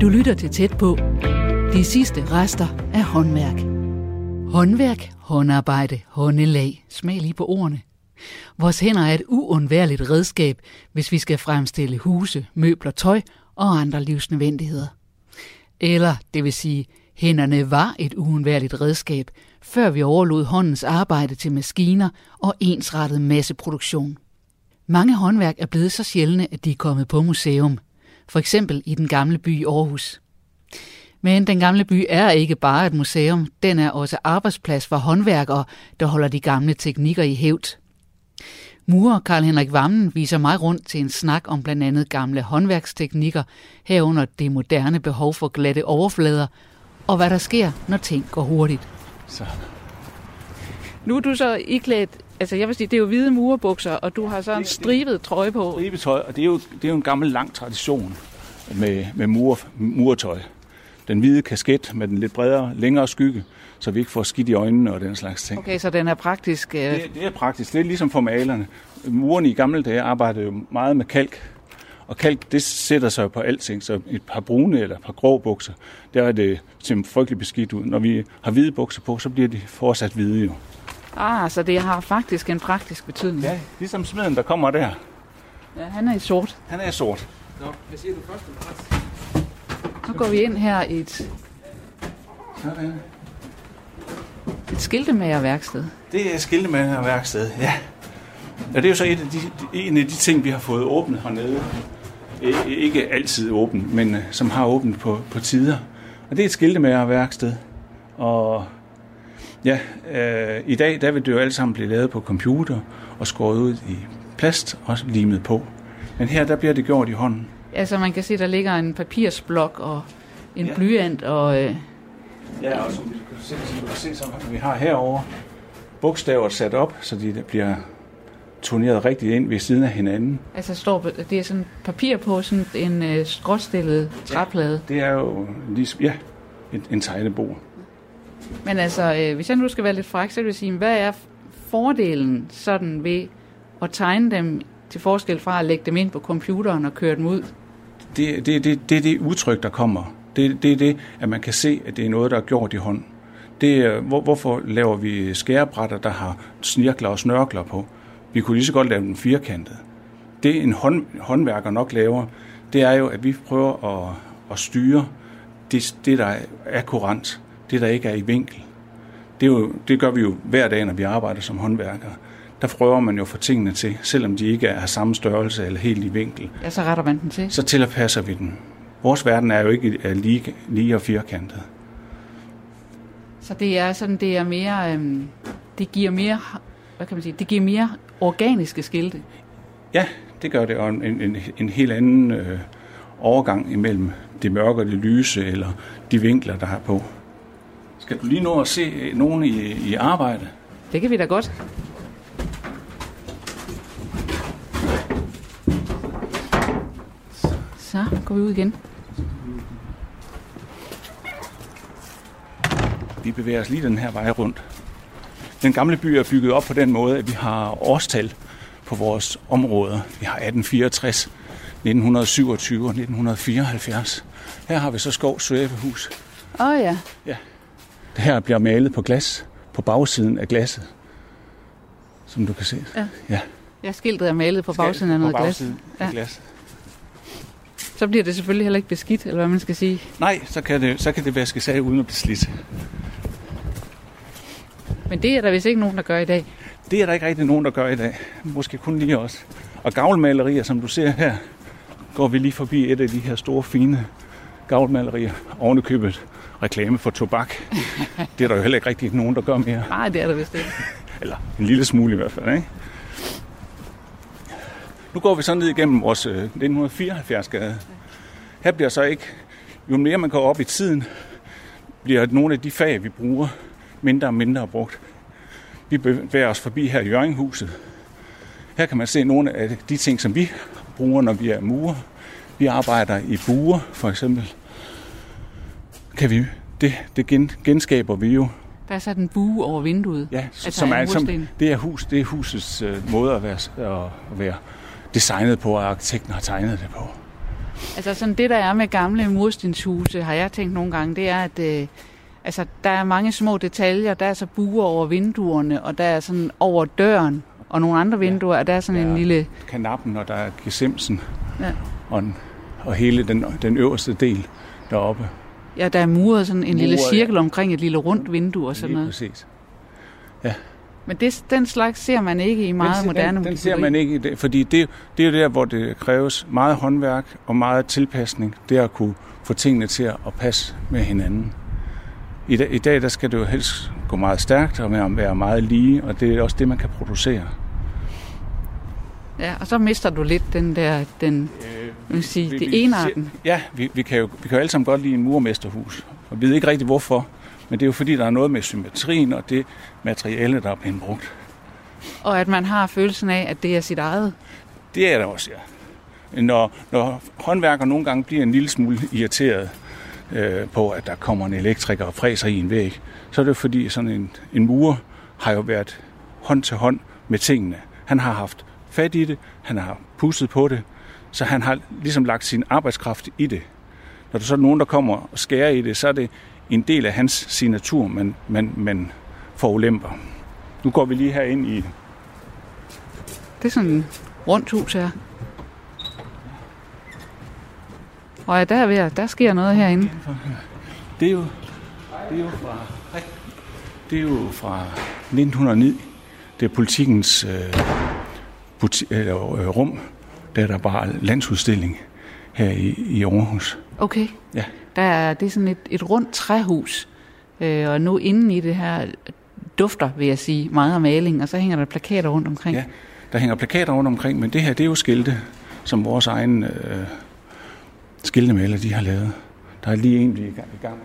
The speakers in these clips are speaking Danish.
Du lytter til tæt på. De sidste rester af håndværk. Håndværk, håndarbejde, håndelag. Smag lige på ordene. Vores hænder er et uundværligt redskab, hvis vi skal fremstille huse, møbler, tøj og andre livsnødvendigheder. Eller, det vil sige, hænderne var et uundværligt redskab, før vi overlod håndens arbejde til maskiner og ensrettet masseproduktion. Mange håndværk er blevet så sjældne, at de er kommet på museum. For eksempel i den gamle by i Aarhus. Men den gamle by er ikke bare et museum, den er også arbejdsplads for håndværkere, der holder de gamle teknikker i hævd. Murer Karl Henrik Vammen viser mig rundt til en snak om blandt andet gamle håndværksteknikker, herunder det moderne behov for glatte overflader, og hvad der sker, når ting går hurtigt. Så. Nu er du så iklædt, altså jeg vil sige, det er jo hvide murebukser, og du har så en stribet trøje på. Stribet tøj, og det er jo, det er jo en gammel lang tradition med, med mur, muretøj. Den hvide kasket med den lidt bredere, længere skygge, så vi ikke får skidt i øjnene og den slags ting. Okay, så den er praktisk? Øh... Det, det er praktisk. Det er ligesom for malerne. Murene i gamle dage arbejdede jo meget med kalk, og kalk, det sætter sig på alting, så et par brune eller et par grå bukser, der er det simpelthen frygtelig beskidt ud. Når vi har hvide bukser på, så bliver de fortsat hvide jo. Ah, så det har faktisk en praktisk betydning. Ja, ligesom smeden, der kommer der. Ja, han er i sort. Han er i sort. Nå, hvad siger du først? Så går vi ind her i et... Sådan. Et skiltemagerværksted. Det er skiltemagerværksted, ja. Ja, det er jo så et af de, en af de ting, vi har fået åbnet hernede. Ikke altid åbent, men øh, som har åbent på, på tider. Og det er et skiltemagerværksted. Og ja, øh, i dag der vil det jo alt sammen blive lavet på computer og skåret ud i plast og limet på. Men her der bliver det gjort i hånden. Altså man kan se, der ligger en papirsblok og en ja. blyant og... Øh... Ja, og som vi kan se, som vi kan se, som vi har herover bogstaver sat op, så de bliver turneret rigtigt ind ved siden af hinanden. Altså står, det er sådan papir på sådan en øh, skråstillet træplade? Ja, det er jo ligesom, ja, en, en tegnebord. Men altså, øh, hvis jeg nu skal være lidt fræk, så vil jeg sige, hvad er fordelen sådan ved at tegne dem til forskel fra at lægge dem ind på computeren og køre dem ud? Det, det, det, det det udtryk, der kommer. Det, det er det, at man kan se, at det er noget, der er gjort i hånd. Det er, hvor, hvorfor laver vi skærebrætter, der har snirkler og snørkler på? Vi kunne lige så godt lave dem firkantet. Det en hånd, håndværker nok laver, det er jo, at vi prøver at, at styre det, det, der er akkurat det, der ikke er i vinkel. Det, er jo, det gør vi jo hver dag, når vi arbejder som håndværkere. Der prøver man jo for tingene til, selvom de ikke er samme størrelse eller helt i vinkel. Ja, så retter man den til. Så tilpasser vi den. Vores verden er jo ikke lige, lige og firkantet. Så det er sådan, det er mere, øhm, det giver mere, hvad kan man sige, det giver mere organiske skilte? Ja, det gør det, og en, en, en helt anden øh, overgang imellem det mørke og det lyse, eller de vinkler, der er på. Skal du lige nå at se nogen i, i arbejde? Det kan vi da godt. Så går vi ud igen. Vi bevæger os lige den her vej rundt. Den gamle by er bygget op på den måde, at vi har årstal på vores områder. Vi har 1864, 1927 og 1974. Her har vi så Skov Svævehus. Åh oh, ja. Ja. Her bliver malet på glas, på bagsiden af glasset, som du kan se. Ja. ja. Ja, skiltet er malet på bagsiden af noget på glas. Ja. glas. Så bliver det selvfølgelig heller ikke beskidt, eller hvad man skal sige. Nej, så kan det, så kan det vaskes af uden at blive slidt. Men det er der vist ikke nogen, der gør i dag. Det er der ikke rigtig nogen, der gør i dag. Måske kun lige os. Og gavlmalerier, som du ser her, går vi lige forbi et af de her store, fine gavlmalerier. Ovenikøbet reklame for tobak. Det er der jo heller ikke rigtig nogen, der gør mere. Nej, det er der vist ikke. Eller en lille smule i hvert fald, ikke? Nu går vi så ned igennem vores 1974-gade. Øh, her bliver så ikke, jo mere man går op i tiden, bliver nogle af de fag, vi bruger, mindre og mindre brugt. Vi bevæger os forbi her i Jørgenhuset. Her kan man se nogle af de ting, som vi bruger, når vi er murer. Vi arbejder i buer, for eksempel. Kan vi, det, det gen, genskaber vi jo. Der er sat en bue over vinduet. Ja, som er, som, det er hus, det er husets øh, måde at være, at være. designet på, og arkitekten har tegnet det på. Altså sådan det, der er med gamle murstenshuse, har jeg tænkt nogle gange, det er, at øh, altså, der er mange små detaljer. Der er så buer over vinduerne, og der er sådan over døren, og nogle andre vinduer, ja. og der er sådan Der en er lille... Kanappen, og der er gesimsen, Ja. og, og hele den, den øverste del deroppe. Ja, der er muret sådan en lille Muret, cirkel omkring et lille rundt vindue og sådan noget. præcis. Men det, den slags ser man ikke i meget den, moderne den, den ser man ikke fordi det, det er jo der, hvor det kræves meget håndværk og meget tilpasning. Det er at kunne få tingene til at passe med hinanden. I dag, I dag der skal det jo helst gå meget stærkt og være meget lige, og det er også det, man kan producere. Ja, og så mister du lidt den der, den, jeg vil sige, Vi- det vi enarten. ser- Ja, vi, vi, kan jo, vi kan jo alle sammen godt lide en murmesterhus, og vi ved ikke rigtig hvorfor, men det er jo fordi, der er noget med symmetrien og det materiale, der er blevet brugt. Og at man har følelsen af, at det er sit eget. Det er der også, ja. Når, når håndværker nogle gange bliver en lille smule irriteret øh, på, at der kommer en elektriker og fræser i en væg, så er det jo fordi, sådan en, en murer har jo været hånd til hånd med tingene. Han har haft fat i det, han har pusset på det, så han har ligesom lagt sin arbejdskraft i det. Når der så er nogen, der kommer og skærer i det, så er det en del af hans signatur, man, man, man forulemper. Nu går vi lige her ind i Det er sådan rundt hus her. Og ja, der, er ved, der sker noget herinde. Det er jo, det er jo fra, det er jo fra 1909. Det er politikens øh, buti, eller, øh, rum, der er der bare landsudstilling her i, i Aarhus. Okay. Ja. Der er, det er sådan et, et rundt træhus. Øh, og nu inden i det her dufter, vil jeg sige, meget af maling. Og så hænger der plakater rundt omkring. Ja. Der hænger plakater rundt omkring, men det her, det er jo skilte, som vores egen øh, skiltemaler, de har lavet. Der er lige en, vi er i gang- i gang med.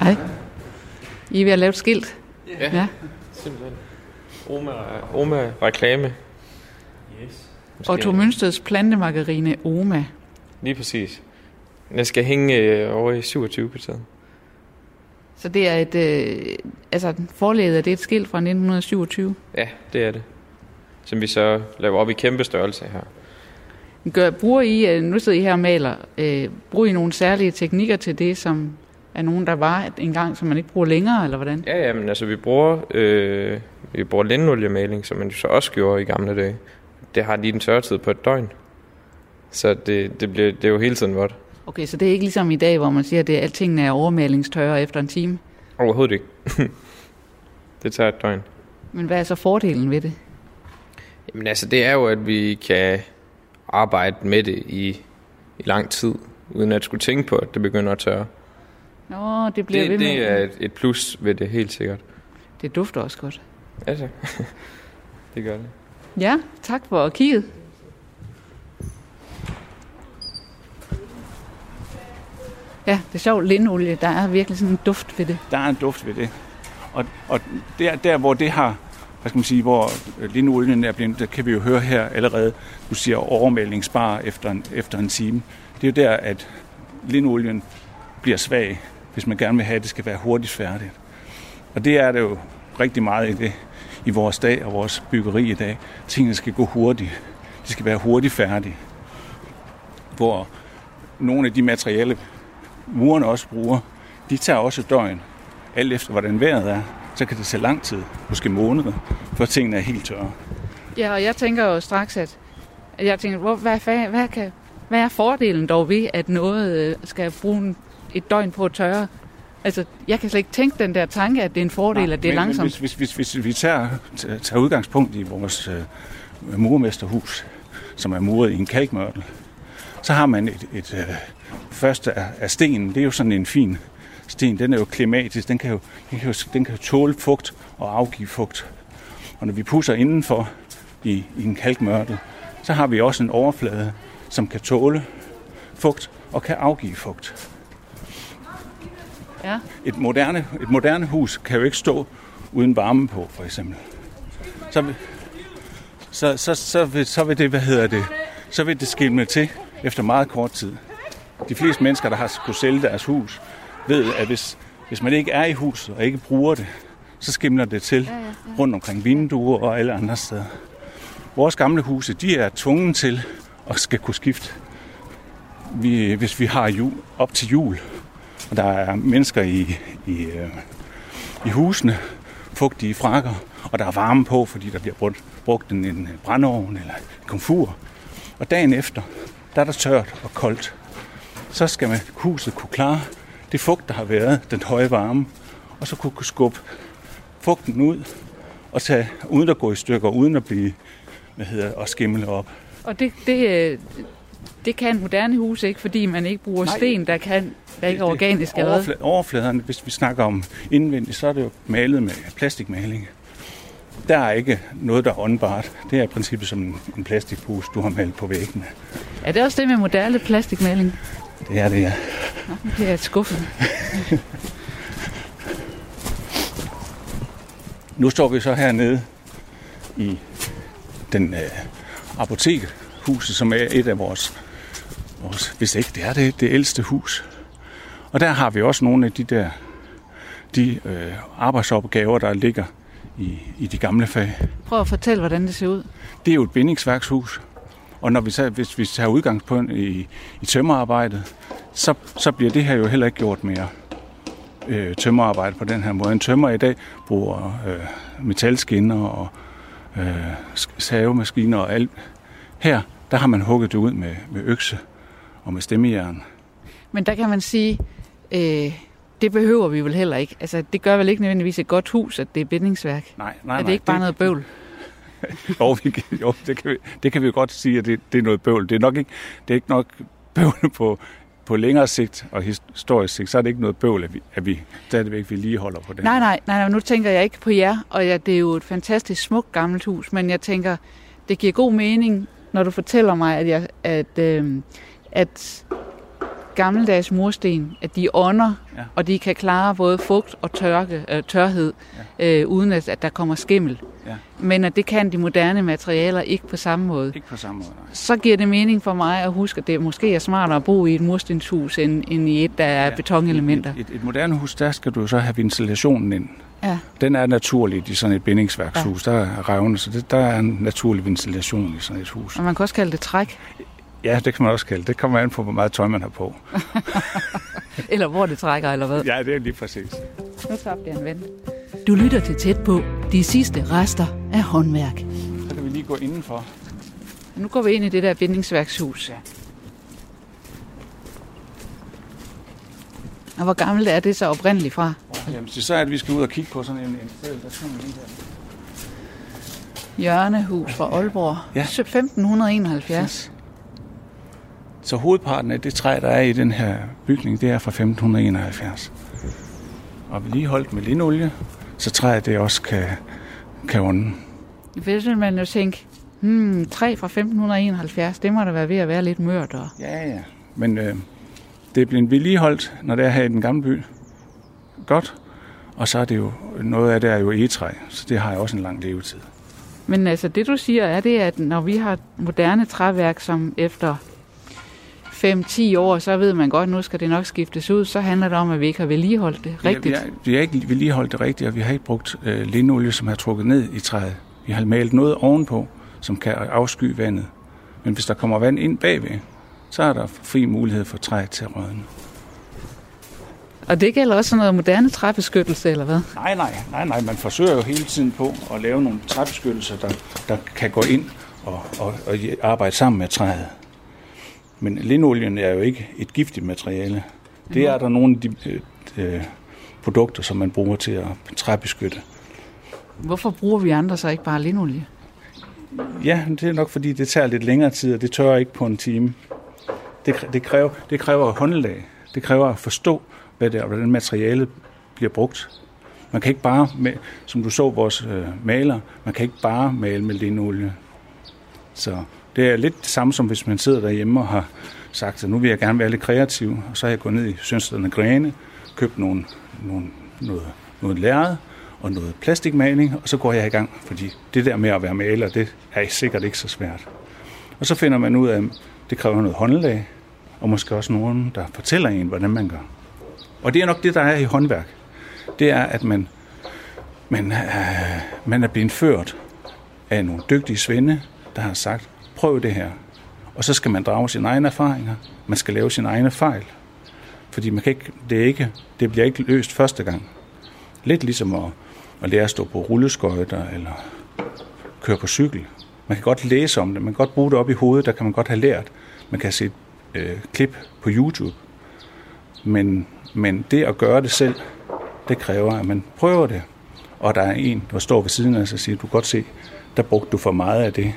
Hej. I er ved at lave et skilt. Ja. ja. Simpelthen. Oma, Oma reklame. Yes. Måske- Otto Mønsteds plantemargarine Oma. Lige præcis. Den skal hænge øh, over i 27 kvarteret. Så det er et, øh, altså forledet, er det et skilt fra 1927. Ja, det er det. Som vi så laver op i kæmpe størrelse her. Gør, bruger I, øh, nu sidder I her og maler, øh, bruger I nogle særlige teknikker til det, som er nogen, der var engang, som man ikke bruger længere, eller hvordan? Ja, ja, men altså vi bruger, øh, vi bruger linoliemaling, som man jo så også gjorde i gamle dage. Det har lige en tørretid på et døgn. Så det, det, bliver, det er jo hele tiden vådt. Okay, så det er ikke ligesom i dag, hvor man siger, at det, alting er overmalingstørre efter en time. Overhovedet ikke. det tager et døgn. Men hvad er så fordelen ved det? Jamen altså, det er jo, at vi kan arbejde med det i, i lang tid, uden at skulle tænke på, at det begynder at tørre. Nå, det bliver Det, ved med. det er et, et plus ved det, helt sikkert. det dufter også godt. Altså, det gør det. Ja, tak for kigget. Ja, det er sjovt, lindolie, der er virkelig sådan en duft ved det. Der er en duft ved det. Og, og der, der, hvor det har, hvad skal man sige, hvor linolien er blevet, der kan vi jo høre her allerede, du siger overmældingsbar efter en, efter en time. Det er jo der, at linolien bliver svag, hvis man gerne vil have, at det skal være hurtigt færdigt. Og det er det jo rigtig meget i det, i vores dag og vores byggeri i dag. Tingene skal gå hurtigt. De skal være hurtigt færdige. Hvor nogle af de materialer, murerne også bruger, de tager også døgn. Alt efter hvordan vejret er, så kan det tage lang tid, måske måneder, før tingene er helt tørre. Ja, og jeg tænker jo straks, at, jeg tænker, hvor, hvad, hvad, hvad, kan, hvad er fordelen dog ved, at noget øh, skal bruge en- et døgn på at tørre? Altså, jeg kan slet ikke tænke den der tanke, at det er en fordel, at det er men, langsomt. Men hvis, hvis, hvis, hvis vi tager, tager udgangspunkt i vores øh, murmesterhus, som er muret i en kalkmørtel, så har man et, et øh, første af, af stenen, det er jo sådan en fin sten, den er jo klimatisk, den kan jo, den kan jo, den kan jo tåle fugt og afgive fugt. Og når vi pusser indenfor i, i en kalkmørtel, så har vi også en overflade, som kan tåle fugt og kan afgive fugt. Ja. Et moderne, et moderne hus kan jo ikke stå uden varme på, for eksempel. Så, så, så, så, vil, så vil det, hvad hedder det, så vil det skille til efter meget kort tid. De fleste mennesker, der har kunne sælge deres hus, ved, at hvis, hvis man ikke er i huset og ikke bruger det, så skimler det til ja, ja, ja. rundt omkring vinduer og alle andre steder. Vores gamle huse, de er tvunget til at skal kunne skifte. Vi, hvis vi har jul, op til jul, og der er mennesker i, i, øh, i husene, fugtige frakker, og der er varme på, fordi der bliver brugt, brugt en, en brændeovn eller en komfur. Og dagen efter, der er der tørt og koldt. Så skal man huset kunne klare det fugt, der har været, den høje varme, og så kunne skubbe fugten ud og tage, uden at gå i stykker, uden at blive hvad hedder, og skimle op. Og det, det, øh, det kan moderne hus ikke, fordi man ikke bruger Nej, sten, der, kan, der ikke er organisk. Overfla- overfladerne, hvis vi snakker om indvendigt, så er det jo malet med plastikmaling. Der er ikke noget, der er åndbart. Det er i princippet som en plastikhus, du har malet på væggene. Er det også det med moderne plastikmaling? Det er det, ja. Nå, det er skuffende. nu står vi så hernede i den øh, apotekhuset, som er et af vores, vores, hvis ikke det er det, det ældste hus. Og der har vi også nogle af de der de øh, arbejdsopgaver, der ligger i, i de gamle fag. Prøv at fortælle, hvordan det ser ud. Det er jo et bindingsværkshus, og når vi tager, hvis vi tager udgangspunkt i, i tømmerarbejdet, så, så bliver det her jo heller ikke gjort mere øh, tømmerarbejde på den her måde. En tømmer i dag bruger øh, metalskinner og øh, savemaskiner og alt. Her, der har man hugget det ud med, med økse og med stemmejern. Men der kan man sige, øh, det behøver vi vel heller ikke. Altså, det gør vel ikke nødvendigvis et godt hus, at det er bindingsværk? Nej, nej, Er det ikke bare det, noget bøvl? jo, vi, jo det, kan vi, det kan vi godt sige, at det, det er noget bøvl. Det er nok ikke, det er ikke nok bøvl på, på længere sigt og historisk sigt, så er det ikke noget bøvl, at vi, at vi stadigvæk vedligeholder på det. Nej, nej, nej, nej, nu tænker jeg ikke på jer, og ja, det er jo et fantastisk smukt gammelt hus, men jeg tænker, det giver god mening, når du fortæller mig, at, jeg, at, øh, at gammeldags mursten, at de ånder, ja. og de kan klare både fugt og tørke, øh, tørhed, ja. øh, uden at, at der kommer skimmel. Ja. Men at det kan de moderne materialer ikke på samme måde. Ikke på samme måde, nej. Så giver det mening for mig at huske, at det måske er smartere at bo i et murstenshus, end, end i et, der er ja. betonelementer. Et, et, et moderne hus, der skal du så have ventilationen ind. Ja. Den er naturlig i sådan et bindingsværkshus. Ja. Der er revne, så det, der er en naturlig ventilation i sådan et hus. Og man kan også kalde det træk. Ja, det kan man også kalde det. kommer an på, hvor meget tøj man har på. eller hvor det trækker, eller hvad? Ja, det er lige præcis. Nu tabte jeg en ven. Du lytter til tæt på de sidste rester af håndværk. Så kan vi lige gå indenfor. Nu går vi ind i det der bindingsværkshus. Ja. Og hvor gammelt er det så oprindeligt fra? Jamen, så er det, at vi skal ud og kigge på sådan en, en sted, der kommer lige her. Hjørnehus fra Aalborg. Ja. 1571. Så hovedparten af det træ, der er i den her bygning, det er fra 1571. Og vi lige holdt med linolie, så træet det også kan, kan ånde. Hvis man jo tænke, hmm, træ fra 1571, det må da være ved at være lidt mørt. Og... Ja, ja. Men øh, det er blevet vedligeholdt, når det er her i den gamle by. Godt. Og så er det jo, noget af det er jo egetræ, så det har jo også en lang levetid. Men altså det du siger er det, at når vi har moderne træværk, som efter 5-10 år, så ved man godt, at nu skal det nok skiftes ud. Så handler det om, at vi ikke har vedligeholdt det rigtigt. Ja, vi, har, vi har ikke vedligeholdt det rigtigt, og vi har ikke brugt øh, linolie, som har trukket ned i træet. Vi har malet noget ovenpå, som kan afsky vandet. Men hvis der kommer vand ind bagved, så er der fri mulighed for træet til at rådne. Og det gælder også noget moderne træbeskyttelse, eller hvad? Nej, nej, nej, nej. Man forsøger jo hele tiden på at lave nogle træbeskyttelser, der, der kan gå ind og, og, og arbejde sammen med træet. Men linolien er jo ikke et giftigt materiale. Det er der nogle af de øh, produkter, som man bruger til at træbeskytte. Hvorfor bruger vi andre så ikke bare linolie? Ja, det er nok fordi, det tager lidt længere tid, og det tør ikke på en time. Det, det, kræver, det kræver håndlag. Det kræver at forstå, hvad det er, hvordan materialet bliver brugt. Man kan ikke bare, med, som du så vores øh, maler, man kan ikke bare male med linolie. Så det er lidt det samme som hvis man sidder derhjemme og har sagt, at nu vil jeg gerne være lidt kreativ, og så har jeg gået ned i Sønsterne Grene, købt nogle, nogle, noget, noget lærred og noget plastikmaling, og så går jeg i gang, fordi det der med at være maler, det er sikkert ikke så svært. Og så finder man ud af, at det kræver noget håndlag, og måske også nogen, der fortæller en, hvordan man gør. Og det er nok det, der er i håndværk. Det er, at man man, øh, man er blevet ført af nogle dygtige svende, der har sagt, prøv det her. Og så skal man drage sine egne erfaringer. Man skal lave sine egne fejl. Fordi man kan ikke, det, er ikke, det bliver ikke løst første gang. Lidt ligesom at, at lære at stå på rulleskøjter eller køre på cykel. Man kan godt læse om det, man kan godt bruge det op i hovedet, der kan man godt have lært. Man kan se øh, klip på YouTube. Men, men det at gøre det selv, det kræver, at man prøver det. Og der er en, der står ved siden af sig og siger, du kan godt se, der brugte du for meget af det.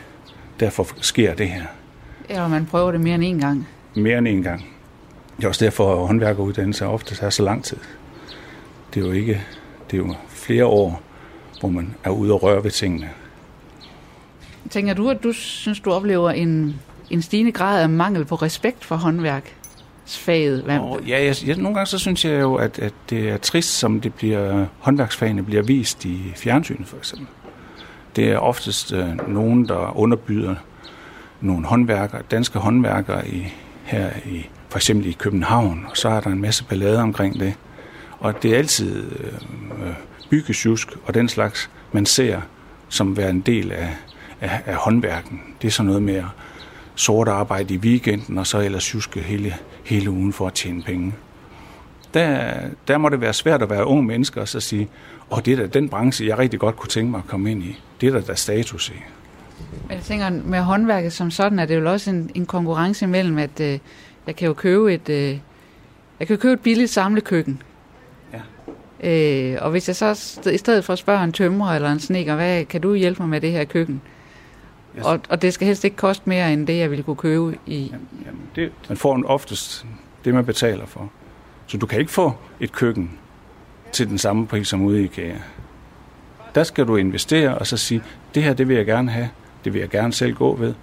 Derfor sker det her. Eller man prøver det mere end en gang. Mere end en gang. Det er også derfor, at håndværkeruddannelse ofte tager så lang tid. Det er jo ikke, det er jo flere år, hvor man er ude og røre ved tingene. Tænker du, at du synes, du oplever en, en stigende grad af mangel på respekt for håndværksfaget? Hvad? Oh, ja, jeg, jeg, nogle gange så synes jeg jo, at, at det er trist, som det bliver, håndværksfagene bliver vist i fjernsynet for eksempel. Det er oftest øh, nogen, der underbyder nogle håndværkere, danske håndværkere i, her i for eksempel i København, og så er der en masse ballade omkring det. Og det er altid øh, øh, byggesjusk og den slags, man ser som være en del af, af, af håndværken. Det er sådan noget med sort arbejde i weekenden, og så ellers juske hele, hele ugen for at tjene penge. Der, der må det være svært at være ung mennesker og så sige, og oh, det er da den branche, jeg rigtig godt kunne tænke mig at komme ind i. Det er der, der status i. Men jeg tænker, med håndværket som sådan, er det jo også en, en konkurrence imellem, at øh, jeg kan jo købe et, øh, jeg kan købe et billigt samlekøkken. Ja. Øh, og hvis jeg så i stedet for spørger en tømrer eller en sneker, hvad kan du hjælpe mig med det her køkken? Yes. Og, og det skal helst ikke koste mere end det, jeg ville kunne købe i. Jamen, jamen det, man får en oftest det, man betaler for. Så du kan ikke få et køkken til den samme pris som ude i IKEA. Der skal du investere og så sige, det her det vil jeg gerne have, det vil jeg gerne selv gå ved.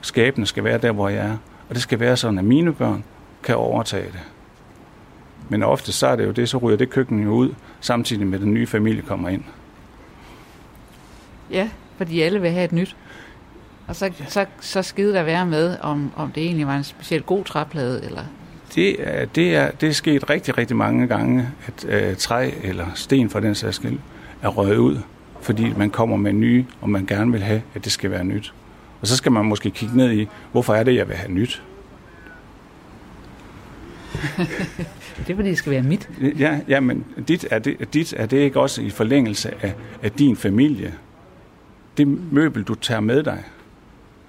Skabene skal være der, hvor jeg er. Og det skal være sådan, at mine børn kan overtage det. Men ofte så er det jo det, så ryger det køkken jo ud, samtidig med, at den nye familie kommer ind. Ja, fordi alle vil have et nyt. Og så, så, så skide der være med, om, om det egentlig var en specielt god træplade, eller... Det er, det, er, det er sket rigtig, rigtig mange gange, at uh, træ eller sten for den sags skyld er røget ud, fordi man kommer med nye, og man gerne vil have, at det skal være nyt. Og så skal man måske kigge ned i, hvorfor er det, jeg vil have nyt? det er fordi, det skal være mit. Ja, ja men dit er, det, dit er det ikke også i forlængelse af, af din familie? Det møbel, du tager med dig,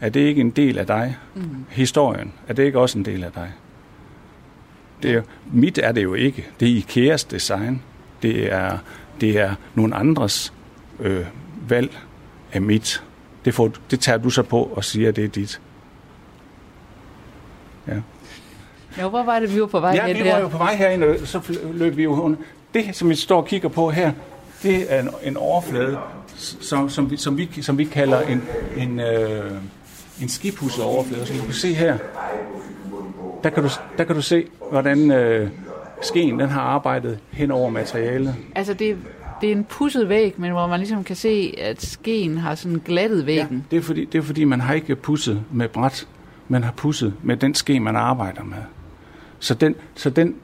er det ikke en del af dig? Mm. Historien, er det ikke også en del af dig? Det er, mit er det jo ikke. Det er Ikeas design. Det er, det er nogle andres øh, valg af mit. Det, får, det tager du så på og siger, at det er dit. Ja. Ja, hvor var det, vi var på vej ja, hen? Ja, vi var jo på vej herind, og så løb vi jo under. Det, som vi står og kigger på her, det er en, en overflade, som, som, vi, som, vi, som vi kalder en, en, øh, en skibhuset overflade. Så du kan se her, der kan du, der kan du se, hvordan øh, skeen den har arbejdet hen over materialet. Altså det, det er en pusset væg, men hvor man ligesom kan se, at skeen har sådan glattet væggen. Ja, det er fordi, det er fordi man har ikke pusset med bræt, man har pusset med den ske, man arbejder med. Så den, så den,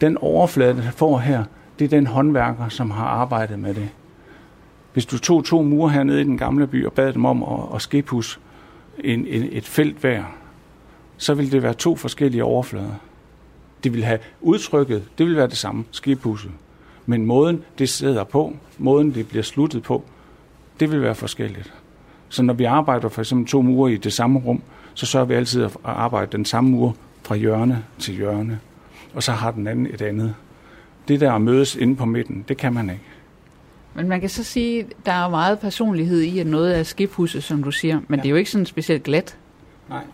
den overflade, der får her, det er den håndværker, som har arbejdet med det. Hvis du tog to mure hernede i den gamle by og bad dem om at, at skibhus en, en, et felt hver, så ville det være to forskellige overflader. Det vil have udtrykket, det vil være det samme, skibhuset. Men måden, det sidder på, måden, det bliver sluttet på, det vil være forskelligt. Så når vi arbejder for eksempel to mure i det samme rum, så sørger vi altid at arbejde den samme mur fra hjørne til hjørne. Og så har den anden et andet. Det der at mødes inde på midten, det kan man ikke. Men man kan så sige, at der er meget personlighed i, at noget er skibhuset, som du siger. Men ja. det er jo ikke sådan specielt glat. Nej.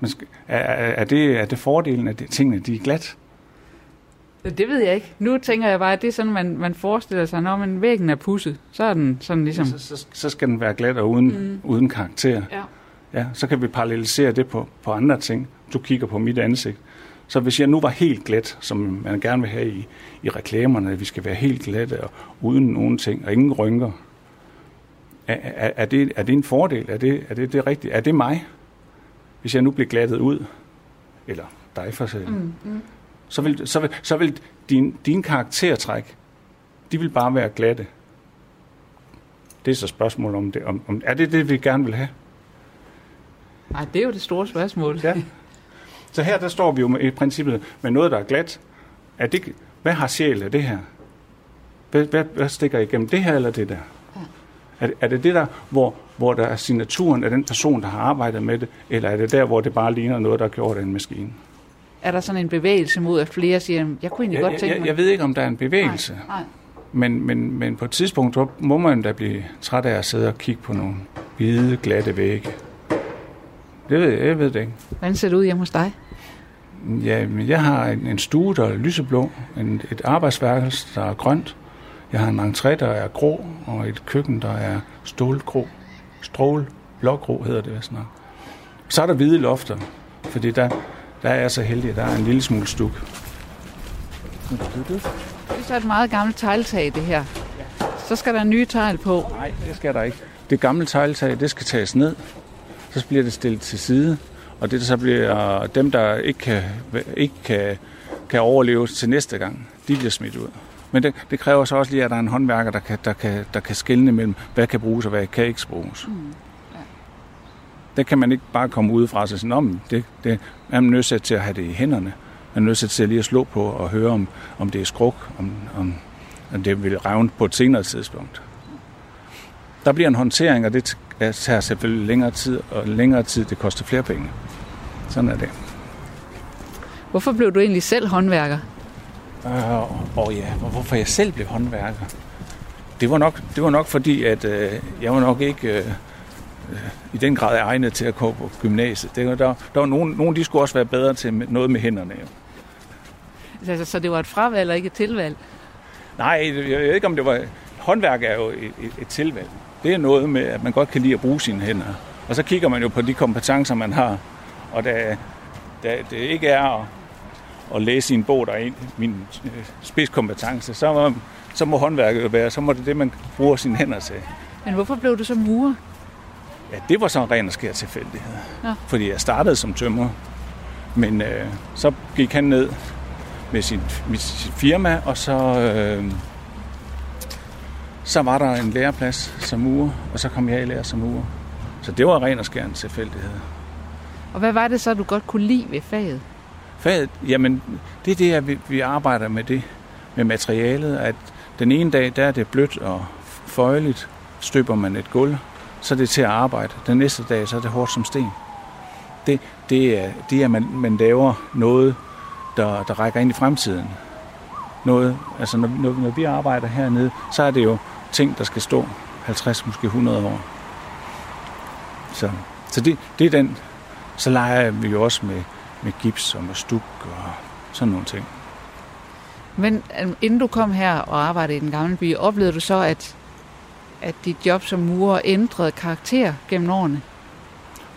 Men er, er, det, er det fordelen, at tingene de er glat? Det ved jeg ikke. Nu tænker jeg bare, at det er sådan, man, man forestiller sig, når man væggen er pusset, så er den sådan ligesom... Ja, så, så, så skal den være glat og uden, mm. uden karakter. Ja. ja. Så kan vi parallelisere det på, på andre ting. Du kigger på mit ansigt. Så hvis jeg nu var helt glat, som man gerne vil have i, i reklamerne, at vi skal være helt glatte og uden nogen ting og ingen rynker, er, er, er, det, er det en fordel? Er det, er det det rigtige? Er det mig? Hvis jeg nu bliver glattet ud, eller dig for selv, mm, mm så vil, så vil, så vil din, din karaktertræk, de vil bare være glatte. Det er så spørgsmål om det. Om, om, er det det, vi gerne vil have? Nej, det er jo det store spørgsmål. Ja. Så her der står vi jo med, i princippet med noget, der er glat. Er det, hvad har sjæl af det her? Hvad, hvad, hvad stikker igennem det her eller det der? Er, er det det der, hvor, hvor der er signaturen af den person, der har arbejdet med det, eller er det der, hvor det bare ligner noget, der er gjort af en maskine? Er der sådan en bevægelse mod, at flere siger, jeg kunne egentlig jeg, godt tænke jeg, mig... jeg ved ikke, om der er en bevægelse. Nej, nej. Men, men, men på et tidspunkt må man da blive træt af at sidde og kigge på nogle hvide, glatte vægge. Det ved jeg, jeg ved det ikke. Hvordan ser det ud hjemme hos dig? Ja, men jeg har en, en stue, der er lyseblå, en, et arbejdsværelse, der er grønt. Jeg har en entré, der er grå, og et køkken, der er stålgrå. Strål, blågrå hedder det vist nok. Så er der hvide lofter, fordi der, der er jeg så heldig, at der er en lille smule stuk. Det er så et meget gammelt tegltag, det her. Så skal der nye tegl på. Nej, det skal der ikke. Det gamle tegltag, det skal tages ned. Så bliver det stillet til side. Og det der så bliver dem, der ikke kan, ikke kan, kan overleve til næste gang, de bliver smidt ud. Men det, det kræver så også lige, at der er en håndværker, der kan, der kan, der kan skille mellem, hvad kan bruges og hvad kan ikke bruges. Mm. Ja. Det kan man ikke bare komme ud fra sig sådan om. Det, det er man nødt til at have det i hænderne. Man er nødt til at lige at slå på og høre, om, om det er skruk, om, om, om det vil revne på et senere tidspunkt. Der bliver en håndtering, og det tager selvfølgelig længere tid, og længere tid, det koster flere penge. Sådan er det. Hvorfor blev du egentlig selv håndværker? Øh, og ja, hvorfor jeg selv blev håndværker? Det var nok, det var nok fordi, at øh, jeg var nok ikke øh, i den grad egnet til at gå på gymnasiet. Det, der, der var nogen, nogen, de skulle også være bedre til noget med hænderne. Jo. Så, så det var et fravalg og ikke et tilvalg? Nej, jeg ved ikke, om det var... Håndværk er jo et, et, et tilvalg. Det er noget med, at man godt kan lide at bruge sine hænder. Og så kigger man jo på de kompetencer, man har. Og da, da det ikke er at, læse i en bog, der er min øh, spidskompetence, så må, så må håndværket jo være, så må det det, man bruger sine hænder til. Men hvorfor blev du så murer? Ja, det var så en ren og skær tilfældighed. Ja. Fordi jeg startede som tømrer. Men øh, så gik han ned med sin, med sit firma, og så, øh, så var der en læreplads som murer, og så kom jeg i lære som murer. Så det var ren og skær en tilfældighed. Og hvad var det så, du godt kunne lide ved faget? Faget, jamen, det er det, at vi, vi arbejder med det, med materialet, at den ene dag, der er det blødt og føjeligt, støber man et gulv, så er det til at arbejde. Den næste dag, så er det hårdt som sten. Det, det er, det er at man, man laver noget, der, der rækker ind i fremtiden. Noget, altså når, når, når vi arbejder hernede, så er det jo ting, der skal stå 50, måske 100 år. Så, så det, det er den. Så leger vi jo også med, med gips og med stuk og sådan nogle ting. Men inden du kom her og arbejdede i den gamle by, oplevede du så, at, at dit job som murer ændrede karakter gennem årene?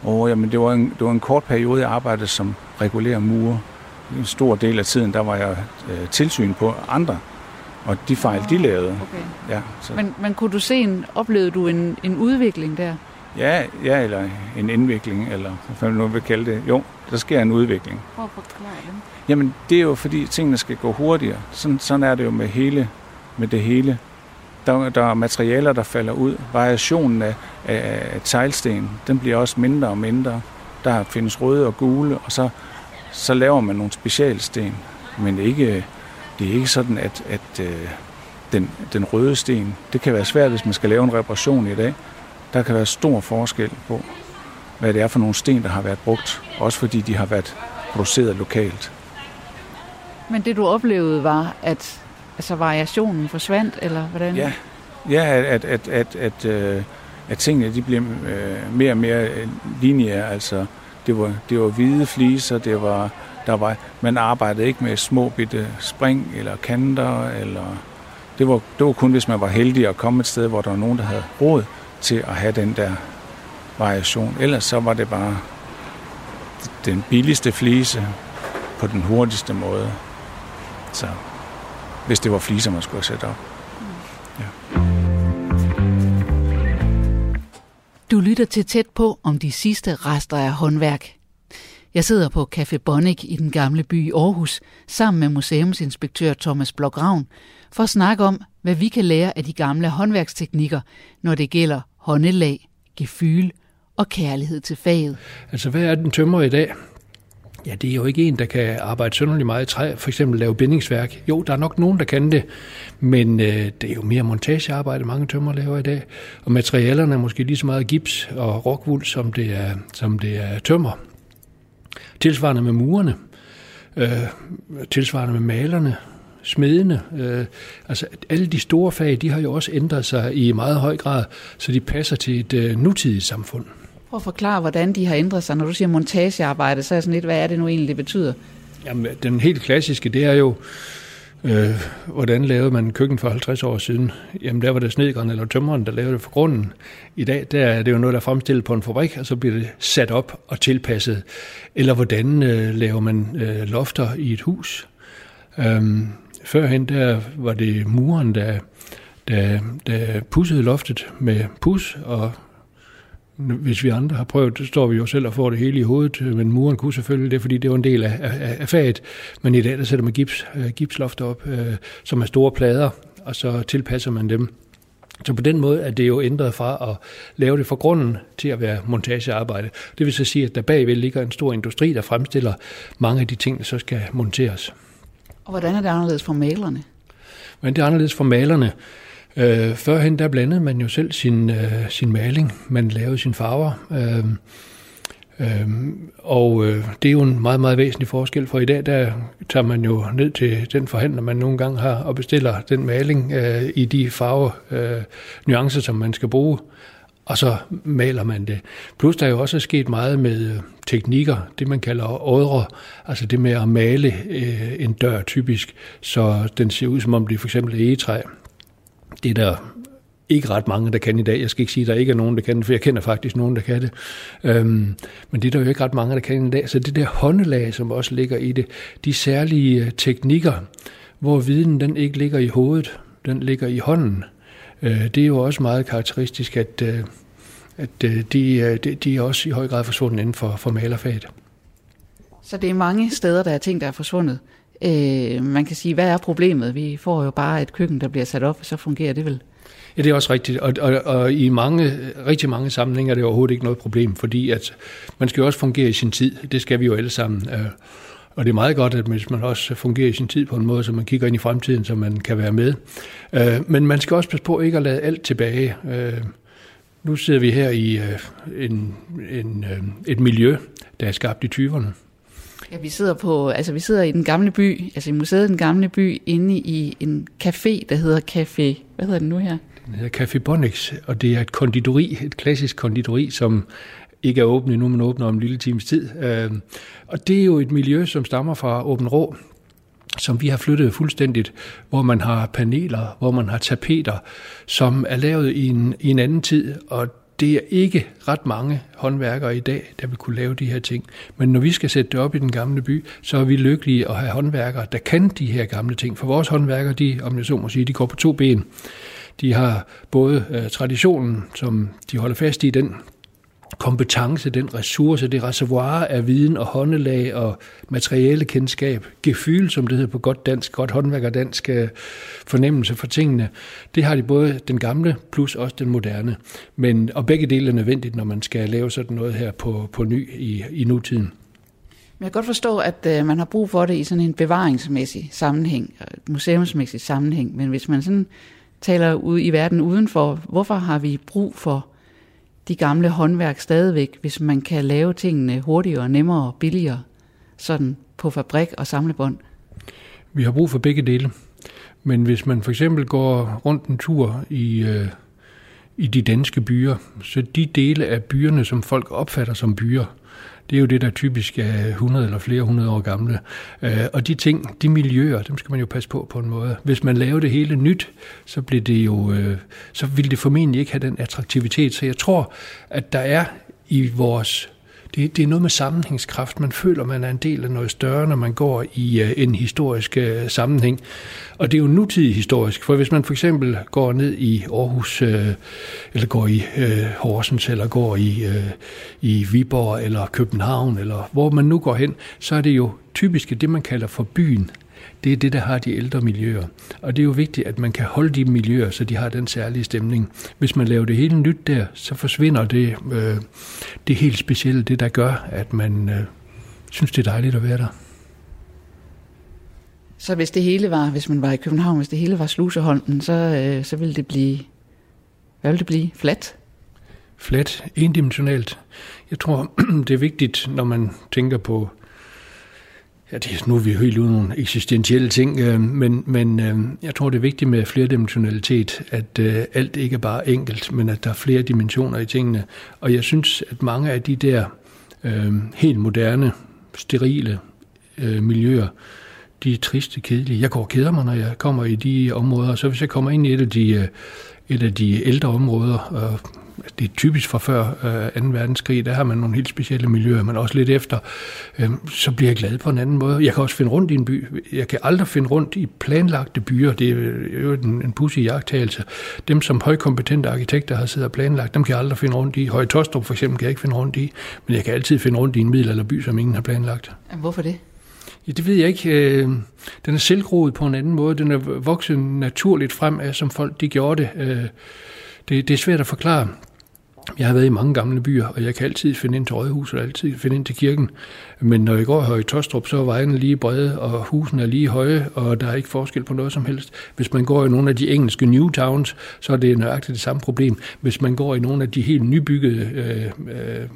Åh, oh, jamen det var, en, det var en kort periode, jeg arbejdede som regulær murer. En stor del af tiden, der var jeg øh, tilsyn på andre, og de fejl, oh, de lavede. Okay. Ja, så. Men, men kunne du se en, oplevede du en, en udvikling der? Ja, ja, eller en indvikling, eller hvad man nu vil kalde det. Jo, der sker en udvikling. Hvor forklarer det? Jamen, det er jo fordi, tingene skal gå hurtigere. Sådan, sådan er det jo med, hele, med det hele. Der, der er materialer, der falder ud. Variationen af, af, af teglsten, den bliver også mindre og mindre. Der findes røde og gule, og så, så laver man nogle specialsten. Men ikke, det er ikke sådan, at, at øh, den, den røde sten, det kan være svært, hvis man skal lave en reparation i dag. Der kan være stor forskel på, hvad det er for nogle sten, der har været brugt. Også fordi de har været produceret lokalt. Men det du oplevede var, at altså, variationen forsvandt, eller hvordan? Ja, ja at, at, at, at, at, at tingene de blev mere og mere lineære. Altså, det var, det var hvide fliser, det var, der var, man arbejdede ikke med små bitte spring eller kanter, eller det var, det var kun, hvis man var heldig at komme et sted, hvor der var nogen, der havde råd til at have den der variation. Ellers så var det bare den billigste flise på den hurtigste måde. Så hvis det var fliser, man skulle sætte op. Ja. Du lytter til tæt på om de sidste rester af håndværk. Jeg sidder på Café Bonnik i den gamle by i Aarhus, sammen med museumsinspektør Thomas Blågravn for at snakke om, hvad vi kan lære af de gamle håndværksteknikker, når det gælder håndelag, gefyl og kærlighed til faget. Altså, hvad er den tømmer i dag? Ja, det er jo ikke en, der kan arbejde sønderlig meget i træ, for eksempel lave bindingsværk. Jo, der er nok nogen, der kan det, men øh, det er jo mere montagearbejde, mange tømmer laver i dag. Og materialerne er måske lige så meget gips og rockwool, som det er, som det er tømmer. Tilsvarende med murerne, øh, tilsvarende med malerne, smedene. Øh, altså alle de store fag, de har jo også ændret sig i meget høj grad, så de passer til et øh, nutidigt samfund. Prøv at forklare, hvordan de har ændret sig. Når du siger montagearbejde, så er sådan lidt, hvad er det nu egentlig, det betyder? Jamen, den helt klassiske, det er jo, øh, hvordan lavede man køkken for 50 år siden? Jamen, der var det snedgeren eller tømmeren, der lavede det for grunden. I dag, der er det jo noget, der er fremstillet på en fabrik, og så bliver det sat op og tilpasset. Eller hvordan øh, laver man øh, lofter i et hus? Øhm, førhen, der var det muren, der, der, der pussede loftet med pus og hvis vi andre har prøvet, så står vi jo selv og får det hele i hovedet, men muren kunne selvfølgelig det, fordi det var en del af, af, af faget. Men i dag, der sætter man gips, uh, gipslofter op, øh, som er store plader, og så tilpasser man dem. Så på den måde er det jo ændret fra at lave det for grunden til at være montagearbejde. Det vil så sige, at der bagved ligger en stor industri, der fremstiller mange af de ting, der så skal monteres. Og hvordan er det anderledes for malerne? Men det er anderledes for malerne. Øh, førhen der blandede man jo selv sin, øh, sin maling, man lavede sine farver, øh, øh, og øh, det er jo en meget, meget væsentlig forskel, for i dag der tager man jo ned til den forhandler, man nogle gange har, og bestiller den maling øh, i de farve øh, nuancer, som man skal bruge, og så maler man det. Plus der er jo også sket meget med øh, teknikker, det man kalder ådre, altså det med at male øh, en dør typisk, så den ser ud som om det for eksempel er egetræ. Det er der ikke ret mange, der kan i dag. Jeg skal ikke sige, at der ikke er nogen, der kan det, for jeg kender faktisk nogen, der kan det. Øhm, men det er der jo ikke ret mange, der kan i dag. Så det der håndelag, som også ligger i det, de særlige øh, teknikker, hvor viden den ikke ligger i hovedet, den ligger i hånden. Øh, det er jo også meget karakteristisk, at, øh, at de, de, de er også i høj grad forsvundet inden for, for malerfaget. Så det er mange steder, der er ting, der er forsvundet. Øh, man kan sige, hvad er problemet? Vi får jo bare et køkken, der bliver sat op, og så fungerer det vel. Ja, det er også rigtigt, og, og, og i mange, rigtig mange sammenhænge er det overhovedet ikke noget problem, fordi at man skal jo også fungere i sin tid. Det skal vi jo alle sammen. Øh, og det er meget godt, at hvis man også fungerer i sin tid på en måde, så man kigger ind i fremtiden, så man kan være med. Øh, men man skal også passe på ikke at lade alt tilbage. Øh, nu sidder vi her i en, en, et miljø, der er skabt i 20'erne. Ja, vi sidder på, altså vi sidder i den gamle by, altså i museet den gamle by, inde i en café, der hedder Café, hvad hedder den nu her? Den hedder Café Bonnex, og det er et konditori, et klassisk konditori, som ikke er åbent endnu, men åbner om en lille times tid. Øhm, og det er jo et miljø, som stammer fra Åben Rå, som vi har flyttet fuldstændigt, hvor man har paneler, hvor man har tapeter, som er lavet i en, i en anden tid, og det er ikke ret mange håndværkere i dag, der vil kunne lave de her ting. Men når vi skal sætte det op i den gamle by, så er vi lykkelige at have håndværkere, der kan de her gamle ting. For vores håndværkere, de, om jeg så må sige, de går på to ben. De har både øh, traditionen, som de holder fast i, den kompetence, den ressource, det reservoir af viden og håndelag og materielle kendskab, gefyl, som det hedder på godt dansk, godt håndværk og dansk øh, fornemmelse for tingene, det har de både den gamle plus også den moderne. Men, og begge dele er nødvendigt, når man skal lave sådan noget her på, på ny i, i nutiden. Men jeg kan godt forstå, at øh, man har brug for det i sådan en bevaringsmæssig sammenhæng, øh, museumsmæssig sammenhæng, men hvis man sådan taler ud i verden udenfor, hvorfor har vi brug for de gamle håndværk stadigvæk, hvis man kan lave tingene hurtigere, nemmere og billigere, sådan på fabrik og samlebånd? Vi har brug for begge dele. Men hvis man for eksempel går rundt en tur i, øh, i de danske byer, så de dele af byerne, som folk opfatter som byer, det er jo det, der typisk er 100 eller flere hundrede år gamle. Øh, og de ting, de miljøer, dem skal man jo passe på på en måde. Hvis man laver det hele nyt, så, bliver det jo, øh, så vil det formentlig ikke have den attraktivitet. Så jeg tror, at der er i vores det, det er noget med sammenhængskraft. Man føler, man er en del af noget større, når man går i uh, en historisk uh, sammenhæng. Og det er jo nutidig historisk, for hvis man for eksempel går ned i Aarhus, uh, eller går i uh, Horsens, eller går i, uh, i Viborg, eller København, eller hvor man nu går hen, så er det jo typisk det, man kalder for byen det er det, der har de ældre miljøer. Og det er jo vigtigt, at man kan holde de miljøer, så de har den særlige stemning. Hvis man laver det hele nyt der, så forsvinder det, øh, det helt specielle, det der gør, at man øh, synes, det er dejligt at være der. Så hvis det hele var, hvis man var i København, hvis det hele var Sluseholmen, så, øh, så ville det blive, hvad ville det blive? Flat? Flat, endimensionalt. Jeg tror, det er vigtigt, når man tænker på, ja, det, nu er vi helt uden nogle eksistentielle ting, øh, men, men øh, jeg tror, det er vigtigt med flerdimensionalitet, at øh, alt ikke er bare enkelt, men at der er flere dimensioner i tingene. Og jeg synes, at mange af de der øh, helt moderne, sterile øh, miljøer, de er triste, kedelige. Jeg går og keder mig, når jeg kommer i de områder. Så hvis jeg kommer ind i et af de, øh, et af de ældre områder, og det er typisk fra før øh, 2. verdenskrig, der har man nogle helt specielle miljøer, men også lidt efter, øh, så bliver jeg glad på en anden måde. Jeg kan også finde rundt i en by. Jeg kan aldrig finde rundt i planlagte byer. Det er jo en, en pussy jagttagelse. Dem, som højkompetente arkitekter har siddet og planlagt, dem kan jeg aldrig finde rundt i. Høje Tostrup for eksempel kan jeg ikke finde rundt i, men jeg kan altid finde rundt i en middelalderby, som ingen har planlagt. Hvorfor det? Ja, det ved jeg ikke. Øh, den er selvgroet på en anden måde. Den er vokset naturligt frem af, som folk de gjorde det. Det. Det er svært at forklare. Jeg har været i mange gamle byer, og jeg kan altid finde ind til rådhuset og altid finde ind til kirken. Men når jeg går her i Tostrup, så er vejene lige brede, og husene er lige høje, og der er ikke forskel på noget som helst. Hvis man går i nogle af de engelske New Towns, så er det nøjagtigt det samme problem. Hvis man går i nogle af de helt nybyggede øh, øh,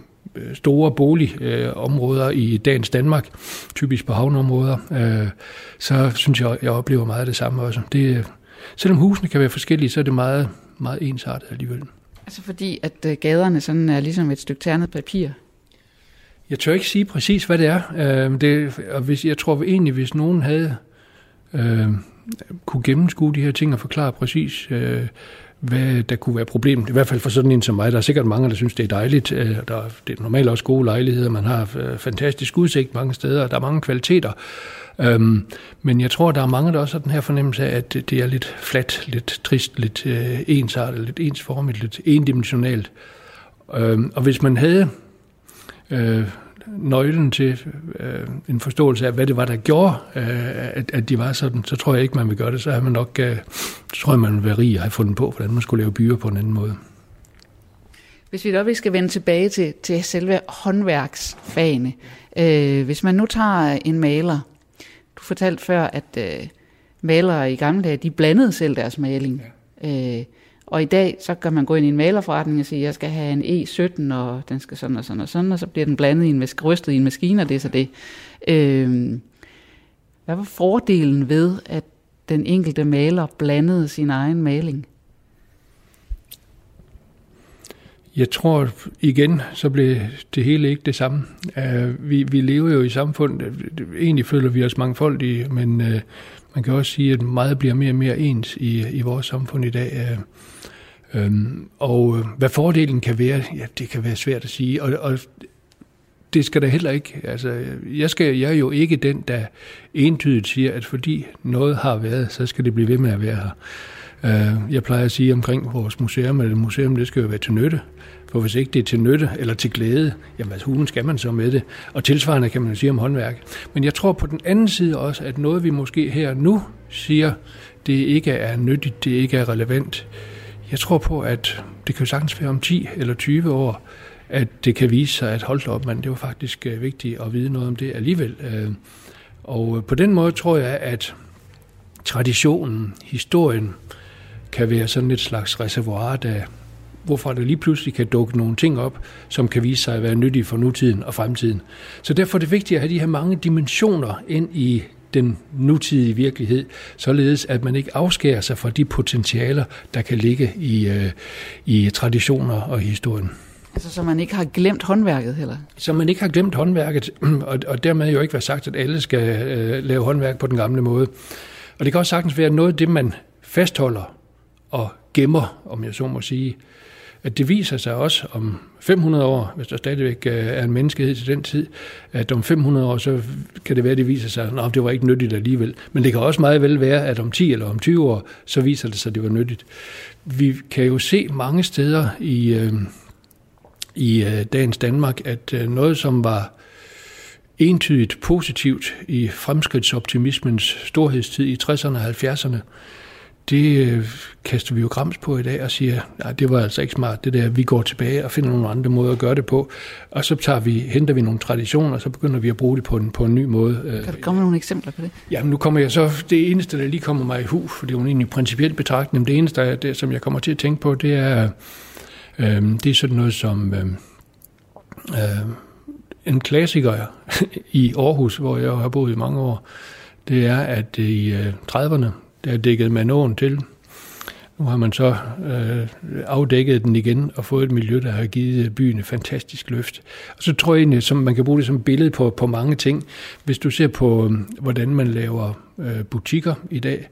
store boligområder øh, i dagens Danmark, typisk på havneområder, øh, så synes jeg, jeg oplever meget af det samme også. Det, øh, selvom husene kan være forskellige, så er det meget, meget ensartet alligevel. Altså fordi, at øh, gaderne sådan er ligesom et stykke ternet papir? Jeg tør ikke sige præcis, hvad det er. Øh, det, og hvis, jeg tror egentlig, hvis nogen havde øh, kunne gennemskue de her ting og forklare præcis, øh, hvad der kunne være problemet. I hvert fald for sådan en som mig. Der er sikkert mange, der synes, det er dejligt. Øh, der, det er normalt også gode lejligheder. Man har øh, fantastisk udsigt mange steder. Der er mange kvaliteter. Øhm, men jeg tror, der er mange, der også har den her fornemmelse af, at det er lidt fladt, lidt trist, lidt øh, ensartet, lidt ensformigt, lidt endimensionalt. Øhm, og hvis man havde øh, nøglen til øh, en forståelse af, hvad det var, der gjorde, øh, at, at de var sådan, så tror jeg ikke, man vil gøre det. Så har man nok, øh, så tror jeg, man vil være rig og have fundet på, hvordan man skulle lave byer på en anden måde. Hvis vi da skal vende tilbage til, til selve håndværksfagene. Øh, hvis man nu tager en maler, fortalte før, at øh, malere i gamle dage, de blandede selv deres maling. Ja. Øh, og i dag, så kan man gå ind i en malerforretning og sige, jeg skal have en E17, og den skal sådan og sådan og sådan, og så bliver den blandet i en, rystet i en maskine, og det er så det. Øh, hvad var fordelen ved, at den enkelte maler blandede sin egen maling? Jeg tror igen, så blev det hele ikke det samme. Uh, vi, vi lever jo i samfund, øh, egentlig føler vi os mangfoldige, men uh, man kan også sige, at meget bliver mere og mere ens i, i vores samfund i dag. Uh, og hvad fordelen kan være, ja, det kan være svært at sige, og, og det skal der heller ikke. Altså, jeg, skal, jeg er jo ikke den, der entydigt siger, at fordi noget har været, så skal det blive ved med at være her. Øh, jeg plejer at sige omkring vores museum, at et museum det skal jo være til nytte. For hvis ikke det er til nytte eller til glæde, jamen hvad hulen skal man så med det. Og tilsvarende kan man jo sige om håndværk. Men jeg tror på den anden side også, at noget vi måske her nu siger, det ikke er nyttigt, det ikke er relevant, jeg tror på, at det kan jo sagtens være om 10 eller 20 år, at det kan vise sig, at holdt op, man, det var faktisk øh, vigtigt at vide noget om det alligevel. Øh, og på den måde tror jeg, at traditionen, historien, kan være sådan et slags reservoir, der, hvorfor der lige pludselig kan dukke nogle ting op, som kan vise sig at være nyttige for nutiden og fremtiden. Så derfor er det vigtigt at have de her mange dimensioner ind i den nutidige virkelighed, således at man ikke afskærer sig fra de potentialer, der kan ligge i, øh, i traditioner og historien. Altså, så man ikke har glemt håndværket heller? Så man ikke har glemt håndværket, og, og dermed jo ikke være sagt, at alle skal øh, lave håndværk på den gamle måde. Og det kan også sagtens være noget af det, man fastholder og gemmer, om jeg så må sige, at det viser sig også om 500 år, hvis der stadigvæk øh, er en menneskehed til den tid, at om 500 år, så kan det være, at det viser sig, at det var ikke nyttigt alligevel. Men det kan også meget vel være, at om 10 eller om 20 år, så viser det sig, at det var nyttigt. Vi kan jo se mange steder i, øh, i øh, dagens Danmark, at øh, noget, som var entydigt positivt i fremskridtsoptimismens storhedstid i 60'erne og 70'erne, det øh, kaster vi jo grams på i dag og siger, nej, det var altså ikke smart, det der, vi går tilbage og finder nogle andre måder at gøre det på, og så tager vi, henter vi nogle traditioner, og så begynder vi at bruge det på en, på en ny måde. Kan du komme med nogle eksempler på det? Jamen nu kommer jeg så, det eneste, der lige kommer mig i hu, for det er jo egentlig principielt betragtning, det eneste, der, det, som jeg kommer til at tænke på, det er, øh, det er sådan noget som, øh, øh, en klassiker i Aarhus, hvor jeg har boet i mange år, det er, at i 30'erne, der dækkede man åen til. Nu har man så øh, afdækket den igen og fået et miljø, der har givet byen et fantastisk løft. Og så tror jeg egentlig, som man kan bruge det som billede på, på mange ting. Hvis du ser på, øh, hvordan man laver øh, butikker i dag,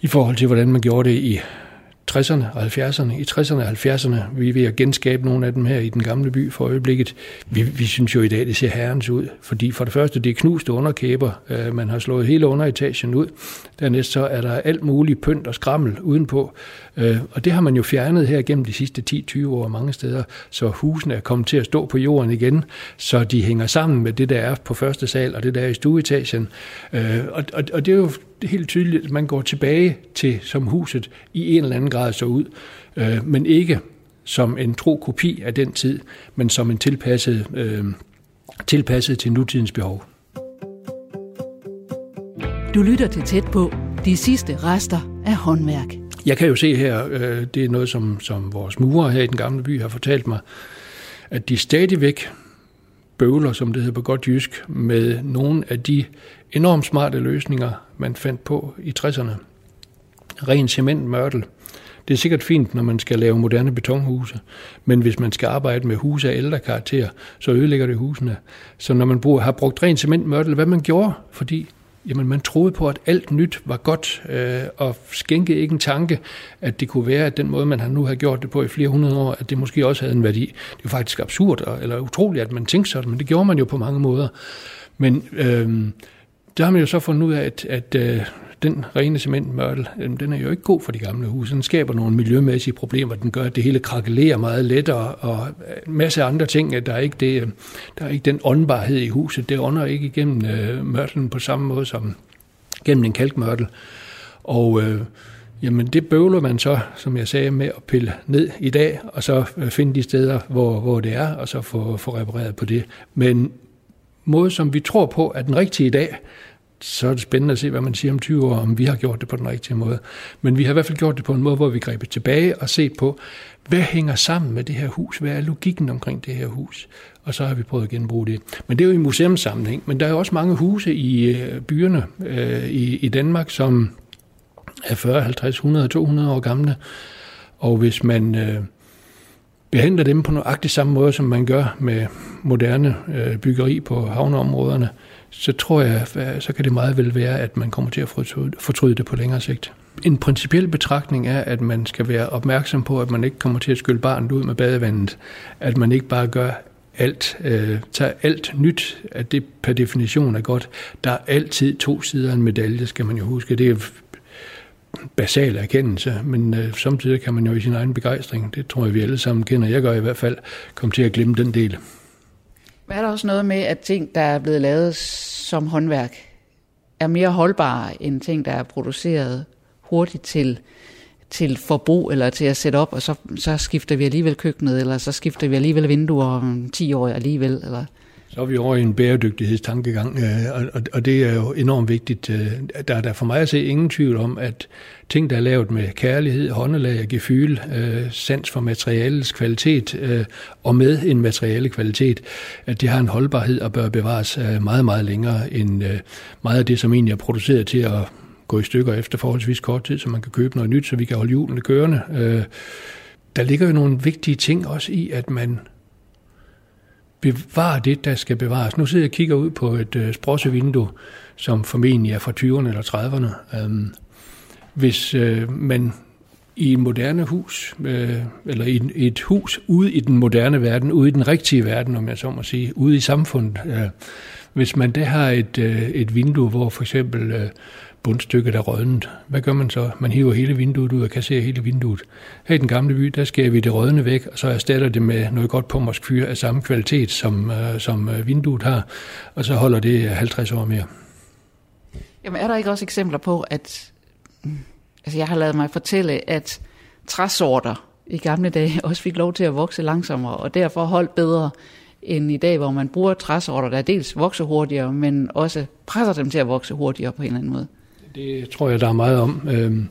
i forhold til, hvordan man gjorde det i 60'erne og 70'erne. I 60'erne og 70'erne, vi er ved at genskabe nogle af dem her i den gamle by for øjeblikket. Vi, vi synes jo i dag, det ser herrens ud, fordi for det første, det er knuste underkæber. Øh, man har slået hele underetagen ud. Dernæst så er der alt muligt pynt og skrammel udenpå. Øh, og det har man jo fjernet her gennem de sidste 10-20 år mange steder, så husene er kommet til at stå på jorden igen, så de hænger sammen med det, der er på første sal og det, der er i stueetagen. Øh, og, og, og det er jo helt tydeligt, at man går tilbage til, som huset i en eller anden grad så ud, øh, men ikke som en tro kopi af den tid, men som en tilpasset, øh, tilpasset til nutidens behov. Du lytter til tæt på de sidste rester af håndværk. Jeg kan jo se her, øh, det er noget, som, som vores murer her i den gamle by har fortalt mig, at de stadigvæk bøvler, som det hedder på godt jysk, med nogle af de enormt smarte løsninger, man fandt på i 60'erne. Ren cementmørtel. Det er sikkert fint, når man skal lave moderne betonhuse, men hvis man skal arbejde med huse af ældre karakter, så ødelægger det husene. Så når man bruger, har brugt ren cementmørtel, hvad man gjorde, fordi jamen man troede på, at alt nyt var godt, øh, og skænkede ikke en tanke, at det kunne være, at den måde, man har nu har gjort det på i flere hundrede år, at det måske også havde en værdi. Det er faktisk absurd, og, eller utroligt, at man tænkte sådan, men det gjorde man jo på mange måder. Men øh, der har man jo så fundet ud af, at, at øh, den rene cementmørtel, den er jo ikke god for de gamle huse. Den skaber nogle miljømæssige problemer. Den gør, at det hele krakelerer meget lettere, og en masse andre ting. Der er ikke, det, øh, der er ikke den åndbarhed i huset. Det ånder ikke igennem øh, på samme måde som gennem en kalkmørtel. Og øh, jamen det bøvler man så, som jeg sagde, med at pille ned i dag, og så øh, finde de steder, hvor, hvor det er, og så få, få repareret på det. Men måde, som vi tror på, er den rigtige i dag, så er det spændende at se, hvad man siger om 20 år, om vi har gjort det på den rigtige måde. Men vi har i hvert fald gjort det på en måde, hvor vi greb tilbage og set på, hvad hænger sammen med det her hus? Hvad er logikken omkring det her hus? Og så har vi prøvet at genbruge det. Men det er jo i museumssammenhæng. Men der er jo også mange huse i øh, byerne øh, i, i Danmark, som er 40, 50, 100, 200 år gamle. Og hvis man øh, behandler dem på nøjagtig samme måde, som man gør med moderne øh, byggeri på havneområderne, så tror jeg, øh, så kan det meget vel være, at man kommer til at fortryde det på længere sigt. En principiel betragtning er, at man skal være opmærksom på, at man ikke kommer til at skylle barnet ud med badevandet. At man ikke bare gør alt, øh, tager alt nyt, at det per definition er godt. Der er altid to sider af en medalje, skal man jo huske. Det er basal erkendelse, men øh, samtidig kan man jo i sin egen begejstring, det tror jeg vi alle sammen kender, jeg gør i hvert fald, komme til at glemme den del. Er der også noget med, at ting, der er blevet lavet som håndværk, er mere holdbare end ting, der er produceret hurtigt til, til forbrug eller til at sætte op, og så, så skifter vi alligevel køkkenet, eller så skifter vi alligevel vinduer om 10 år alligevel, eller... Så er vi over i en bæredygtighedstankegang, øh, og, og det er jo enormt vigtigt. Øh, der er der for mig at se ingen tvivl om, at ting, der er lavet med kærlighed, håndelag, gefyl, øh, sans for materialets kvalitet og med en materiale kvalitet, at det har en holdbarhed og bør bevares meget, meget længere end meget af det, som egentlig er produceret til at gå i stykker efter forholdsvis kort tid, så man kan købe noget nyt, så vi kan holde hjulene kørende. Der ligger jo nogle vigtige ting også i, at man bevare det, der skal bevares. Nu sidder jeg og kigger ud på et øh, sprossevindue, som formentlig er fra 20'erne eller 30'erne. Øhm, hvis øh, man i et moderne hus, øh, eller i et hus ude i den moderne verden, ude i den rigtige verden, om jeg så må sige, ude i samfundet, øh, Hvis man der har et, øh, et vindue, hvor for eksempel øh, bundstykket er rødnet. hvad gør man så? Man hiver hele vinduet ud og kasserer hele vinduet. Her i den gamle by, der skærer vi det rådne væk, og så erstatter det med noget godt pommersk fyr af samme kvalitet, som, øh, som øh, vinduet har, og så holder det øh, 50 år mere. Jamen er der ikke også eksempler på, at mm, altså jeg har lavet mig fortælle, at træsorter i gamle dage også fik lov til at vokse langsommere, og derfor holdt bedre end i dag, hvor man bruger træsorter, der dels vokser hurtigere, men også presser dem til at vokse hurtigere på en eller anden måde. Det tror jeg, der er meget om. Øhm,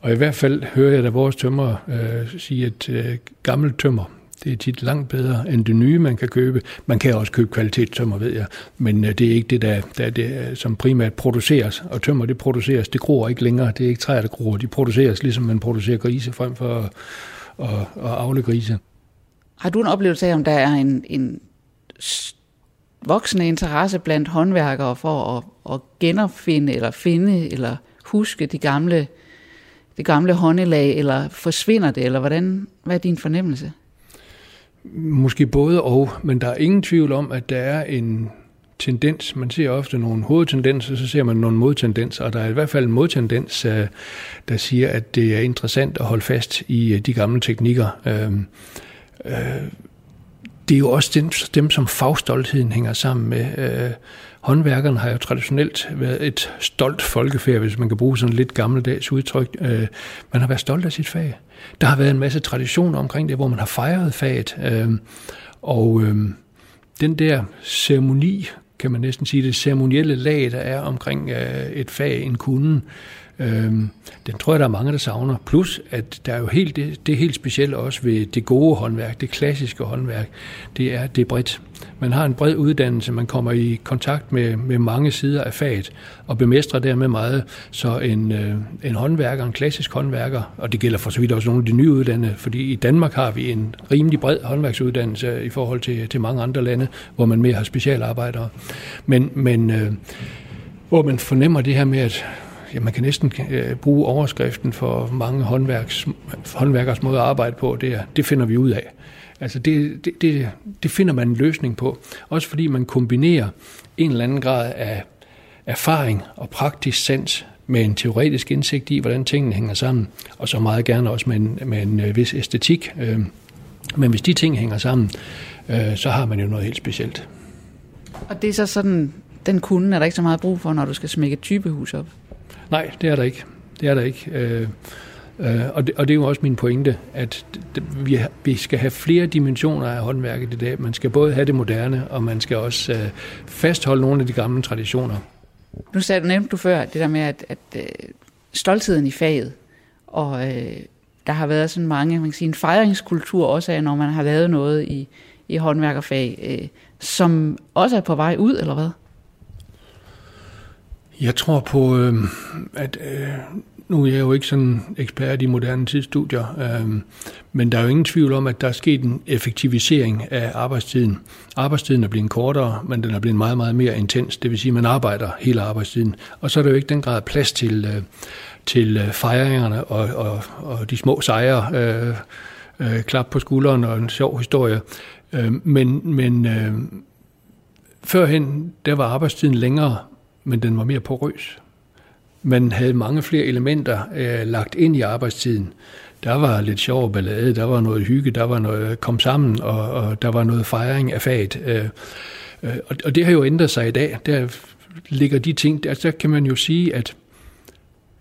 og i hvert fald hører jeg da vores tømmer øh, sige, at øh, gammel tømmer, det er tit langt bedre end det nye, man kan købe. Man kan også købe kvalitetstømmer, ved jeg, men øh, det er ikke det, der, der det, øh, som primært produceres. Og tømmer, det produceres, det gror ikke længere. Det er ikke træer, der gror. De produceres, ligesom man producerer grise frem for at, at, at afle grise. Har du en oplevelse af, om der er en, en voksende interesse blandt håndværkere for at, at genopfinde eller finde eller huske de gamle, det gamle håndelag, eller forsvinder det, eller hvordan, hvad er din fornemmelse? Måske både og, men der er ingen tvivl om, at der er en tendens. Man ser ofte nogle hovedtendenser, så ser man nogle modtendenser, og der er i hvert fald en modtendens, øh, der siger, at det er interessant at holde fast i øh, de gamle teknikker. Øhm, øh, det er jo også dem, dem som fagstoltheden hænger sammen med. Øh, Håndværkerne har jo traditionelt været et stolt folkefærd, hvis man kan bruge sådan lidt gammeldags udtryk. Øh, man har været stolt af sit fag. Der har været en masse traditioner omkring det, hvor man har fejret faget. Øh, og den der ceremoni, kan man næsten sige, det ceremonielle lag, der er omkring øh, et fag, en kunde, øh, Øhm, den tror jeg, der er mange, der savner. Plus, at der er jo helt, det, det er helt specielt også ved det gode håndværk, det klassiske håndværk, det er, det er bredt. Man har en bred uddannelse, man kommer i kontakt med, med mange sider af faget, og bemestrer dermed meget. Så en, øh, en håndværker, en klassisk håndværker, og det gælder for så vidt også nogle af de nyuddannede, fordi i Danmark har vi en rimelig bred håndværksuddannelse i forhold til, til mange andre lande, hvor man mere har specialarbejdere. Men, men øh, hvor man fornemmer det her med, at ja, man kan næsten øh, bruge overskriften for mange håndværks, håndværkers måde at arbejde på, det er, det finder vi ud af. Altså det, det, det, det finder man en løsning på. Også fordi man kombinerer en eller anden grad af erfaring og praktisk sans med en teoretisk indsigt i, hvordan tingene hænger sammen, og så meget gerne også med en, med en øh, vis æstetik. Øh, men hvis de ting hænger sammen, øh, så har man jo noget helt specielt. Og det er så sådan, den kunde er der ikke så meget brug for, når du skal smække et typehus op? Nej, det er der ikke. Det er der ikke. Øh, øh, og, det, og det er jo også min pointe, at vi, vi skal have flere dimensioner af håndværket i dag. Man skal både have det moderne, og man skal også øh, fastholde nogle af de gamle traditioner. Nu sagde du, nævnte du før det der med, at, at øh, stoltheden i faget, og øh, der har været sådan mange, man kan sige, en fejringskultur også af, når man har lavet noget i, i håndværkerfag, øh, som også er på vej ud, eller hvad? Jeg tror på, øh, at øh, nu er jeg jo ikke sådan ekspert i moderne tidsstudier, øh, men der er jo ingen tvivl om, at der er sket en effektivisering af arbejdstiden. Arbejdstiden er blevet kortere, men den er blevet meget, meget mere intens. Det vil sige, at man arbejder hele arbejdstiden. Og så er der jo ikke den grad plads til, øh, til øh, fejringerne og, og, og de små sejre. Øh, øh, klap på skulderen og en sjov historie. Øh, men men øh, førhen, der var arbejdstiden længere, men den var mere porøs. Man havde mange flere elementer øh, lagt ind i arbejdstiden. Der var lidt sjov ballade, der var noget hygge, der var noget kom sammen, og, og der var noget fejring af faget. Øh, øh, og, og det har jo ændret sig i dag. Der ligger de ting, der, der kan man jo sige, at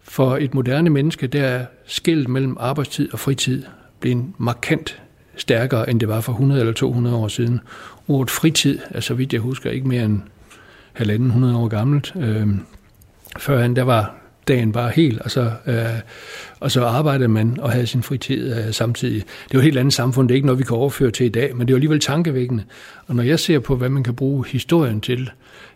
for et moderne menneske, der er skældet mellem arbejdstid og fritid blevet markant stærkere, end det var for 100 eller 200 år siden. Ordet fritid er, så vidt jeg husker, ikke mere end halvanden hundrede år gammelt. Øh, førhen der var dagen bare helt, og så, øh, og så arbejdede man og havde sin fritid øh, samtidig. Det er jo et helt andet samfund, det er ikke noget, vi kan overføre til i dag, men det er jo alligevel tankevækkende. Og når jeg ser på, hvad man kan bruge historien til,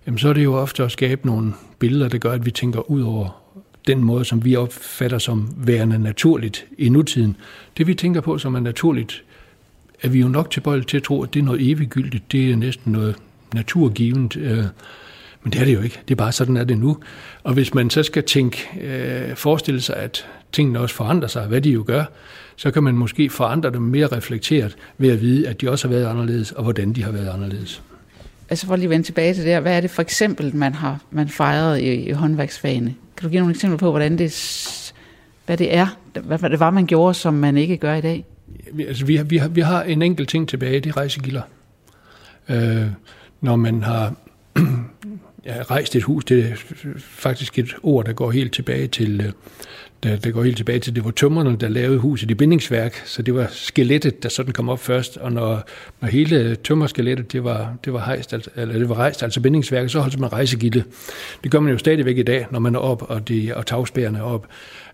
jamen, så er det jo ofte at skabe nogle billeder, der gør, at vi tænker ud over den måde, som vi opfatter som værende naturligt i nutiden. Det vi tænker på, som er naturligt, er vi jo nok tilbøjelige til at tro, at det er noget eviggyldigt, det er næsten noget naturgivende. Øh, men det er det jo ikke. Det er bare sådan, er det nu. Og hvis man så skal tænke, øh, forestille sig, at tingene også forandrer sig, hvad de jo gør, så kan man måske forandre dem mere reflekteret ved at vide, at de også har været anderledes, og hvordan de har været anderledes. altså for lige at vende tilbage til det hvad er det for eksempel, man har man fejret i, i håndværksfagene? Kan du give nogle eksempler på, hvordan det, hvad det er, hvad, hvad det var, man gjorde, som man ikke gør i dag? Altså, vi, har, vi, har, vi har en enkelt ting tilbage, det er rejsegilder. Øh, når man har ja, rejst et hus, det er faktisk et ord, der går helt tilbage til, øh, der, der går helt tilbage til, det var tømmerne, der lavede huset i bindingsværk, så det var skelettet, der sådan kom op først, og når, når hele tømmerskelettet, det var, det var, hejst, altså, eller det var rejst, altså bindingsværket, så holdt man rejsegilde. Det gør man jo stadigvæk i dag, når man er op, og, de, og tagspærerne er op.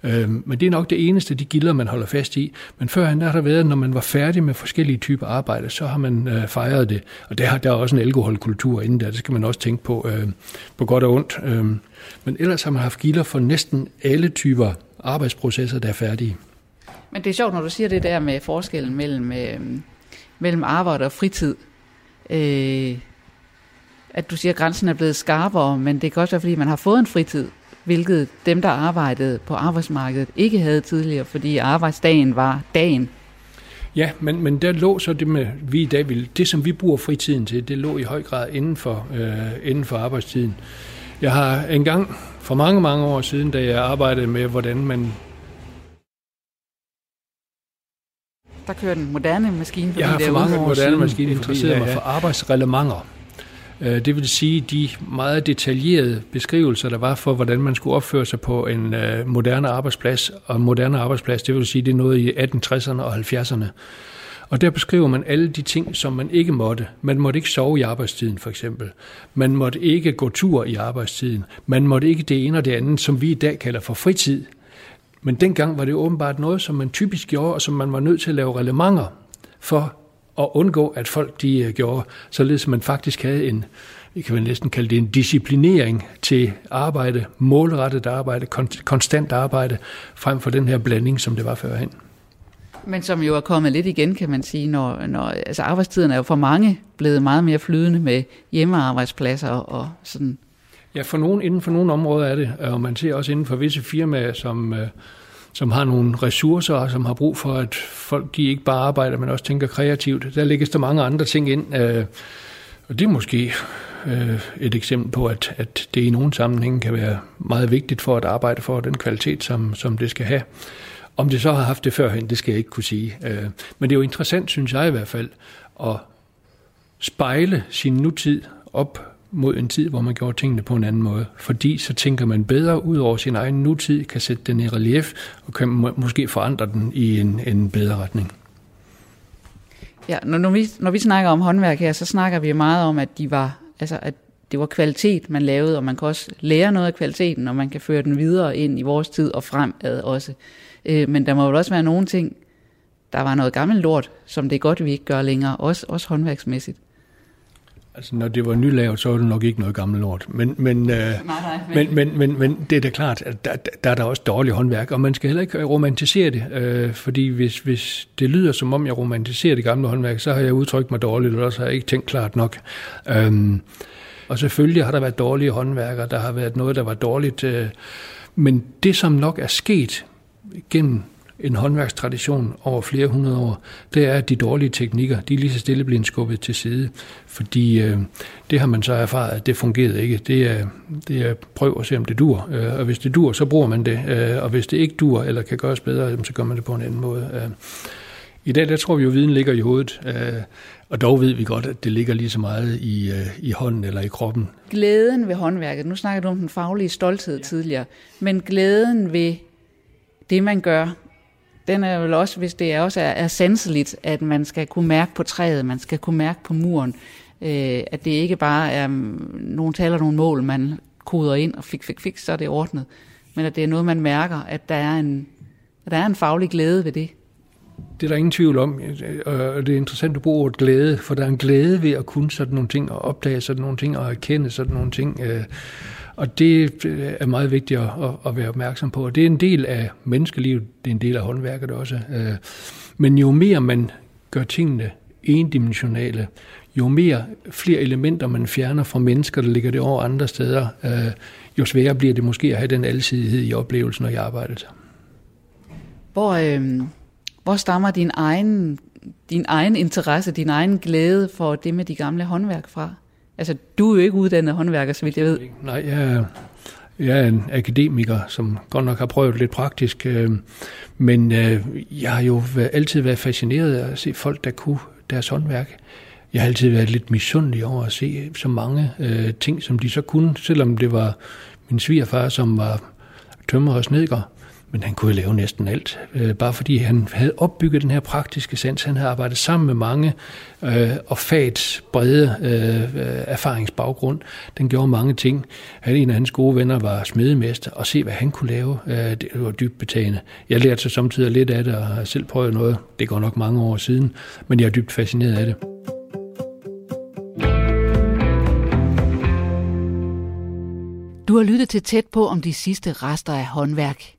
Øh, men det er nok det eneste, de gilder, man holder fast i. Men førhen har der været, når man var færdig med forskellige typer arbejde, så har man øh, fejret det. Og der, der er også en alkoholkultur inden der, det skal man også tænke på, øh, på godt og ondt. Øh, men ellers har man haft gilder for næsten alle typer arbejdsprocesser, der er færdige. Men det er sjovt, når du siger det der med forskellen mellem, øh, mellem arbejde og fritid. Øh, at du siger, at grænsen er blevet skarpere, men det kan også være, fordi man har fået en fritid, hvilket dem, der arbejdede på arbejdsmarkedet, ikke havde tidligere, fordi arbejdsdagen var dagen. Ja, men, men der lå så det med, vi i dag vil, det som vi bruger fritiden til, det lå i høj grad inden for, øh, inden for arbejdstiden. Jeg har engang for mange, mange år siden, da jeg arbejdede med, hvordan man... Der kører den moderne maskine Jeg har for mange år moderne maskine interesseret mig for arbejdsrelevanter. Øh, det vil sige de meget detaljerede beskrivelser, der var for, hvordan man skulle opføre sig på en øh, moderne arbejdsplads. Og moderne arbejdsplads, det vil sige, det er noget i 1860'erne og 70'erne. Og der beskriver man alle de ting, som man ikke måtte. Man måtte ikke sove i arbejdstiden, for eksempel. Man måtte ikke gå tur i arbejdstiden. Man måtte ikke det ene og det andet, som vi i dag kalder for fritid. Men dengang var det åbenbart noget, som man typisk gjorde, og som man var nødt til at lave relevanter for at undgå, at folk de øh, gjorde, således man faktisk havde en, vi kan vel næsten kalde det en disciplinering til arbejde, målrettet arbejde, konstant arbejde, frem for den her blanding, som det var førhen. Men som jo er kommet lidt igen, kan man sige, når, når altså arbejdstiden er jo for mange blevet meget mere flydende med hjemmearbejdspladser og sådan. Ja, for nogen, inden for nogle områder er det, og man ser også inden for visse firmaer, som, øh, som har nogle ressourcer, og som har brug for, at folk de ikke bare arbejder, men også tænker kreativt. Der lægges der mange andre ting ind, øh, og det er måske øh, et eksempel på, at, at det i nogle sammenhænge kan være meget vigtigt for at arbejde for den kvalitet, som, som det skal have. Om det så har haft det førhen, det skal jeg ikke kunne sige. Øh, men det er jo interessant, synes jeg i hvert fald, at spejle sin nutid op mod en tid, hvor man gjorde tingene på en anden måde. Fordi så tænker man bedre ud over sin egen nutid, kan sætte den i relief, og kan måske forandre den i en, en bedre retning. Ja, når, når, vi, når vi snakker om håndværk her, så snakker vi meget om, at de var, altså, at det var kvalitet, man lavede, og man kan også lære noget af kvaliteten, og man kan føre den videre ind i vores tid og fremad også. Øh, men der må jo også være nogle ting, der var noget gammelt lort, som det er godt, vi ikke gør længere, også, også håndværksmæssigt. Altså, når det var nylavet, så var det nok ikke noget gammelt lort. Men, men, øh, nej, nej, men, men, men, men det er da klart, at der, der er der også dårlig håndværk, og man skal heller ikke romantisere det, øh, fordi hvis, hvis det lyder som om, jeg romantiserer det gamle håndværk, så har jeg udtrykt mig dårligt, eller også har jeg ikke tænkt klart nok. Øhm, og selvfølgelig har der været dårlige håndværkere, der har været noget, der var dårligt, øh, men det, som nok er sket gennem en håndværkstradition over flere hundrede år, det er, at de dårlige teknikker, de er lige så stille blevet skubbet til side. Fordi øh, det har man så erfaret, at det fungerede ikke. Det er, det er prøv at se, om det dur. Øh, og hvis det dur, så bruger man det. Øh, og hvis det ikke dur, eller kan gøres bedre, så gør man det på en anden måde. Øh, I dag, der tror vi jo, at viden ligger i hovedet. Øh, og dog ved vi godt, at det ligger lige så meget i, øh, i hånden eller i kroppen. Glæden ved håndværket, nu snakker du om den faglige stolthed ja. tidligere, men glæden ved det, man gør, den er vel også, hvis det også er, er sanseligt, at man skal kunne mærke på træet, man skal kunne mærke på muren, øh, at det ikke bare er mm, nogle taler nogle mål, man koder ind og fik, fik, fik, så er det ordnet, men at det er noget, man mærker, at der er en, at der er en faglig glæde ved det. Det er der ingen tvivl om, øh, og det er interessant, at du bruger ordet glæde, for der er en glæde ved at kunne sådan nogle ting, og opdage sådan nogle ting, og erkende sådan nogle ting. Øh, og det øh, er meget vigtigt at, at være opmærksom på. Og det er en del af menneskelivet, det er en del af håndværket også. Øh, men jo mere man gør tingene endimensionale, jo mere flere elementer man fjerner fra mennesker, der ligger det over andre steder, øh, jo sværere bliver det måske at have den alsidighed i oplevelsen og i arbejdet. Hvor, øh, hvor stammer din egen, din egen interesse, din egen glæde for det med de gamle håndværk fra? Altså, du er jo ikke uddannet håndværker, så vidt jeg ved. Nej, jeg er, jeg er en akademiker, som godt nok har prøvet lidt praktisk, øh, men øh, jeg har jo altid været fascineret af at se folk, der kunne deres håndværk. Jeg har altid været lidt misundelig over at se så mange øh, ting, som de så kunne, selvom det var min svigerfar, som var tømmer og snedker men han kunne lave næsten alt, øh, bare fordi han havde opbygget den her praktiske sans. Han havde arbejdet sammen med mange, øh, og fagets brede øh, erfaringsbaggrund, den gjorde mange ting. Han, en af hans gode venner var smedemester, og se hvad han kunne lave, øh, det var dybt betagende. Jeg lærte så samtidig lidt af det, og har selv prøvet noget, det går nok mange år siden, men jeg er dybt fascineret af det. Du har lyttet til tæt på om de sidste rester af håndværk.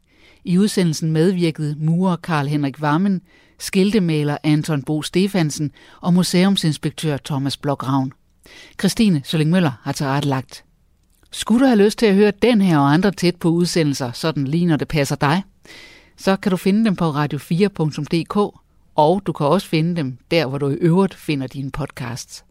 I udsendelsen medvirkede murer Karl Henrik Vammen, skiltemaler Anton Bo Stefansen og museumsinspektør Thomas Blokravn. Christine Sølling Møller har tilrettelagt. Skulle du have lyst til at høre den her og andre tæt på udsendelser, sådan lige når det passer dig, så kan du finde dem på radio4.dk, og du kan også finde dem der, hvor du i øvrigt finder dine podcasts.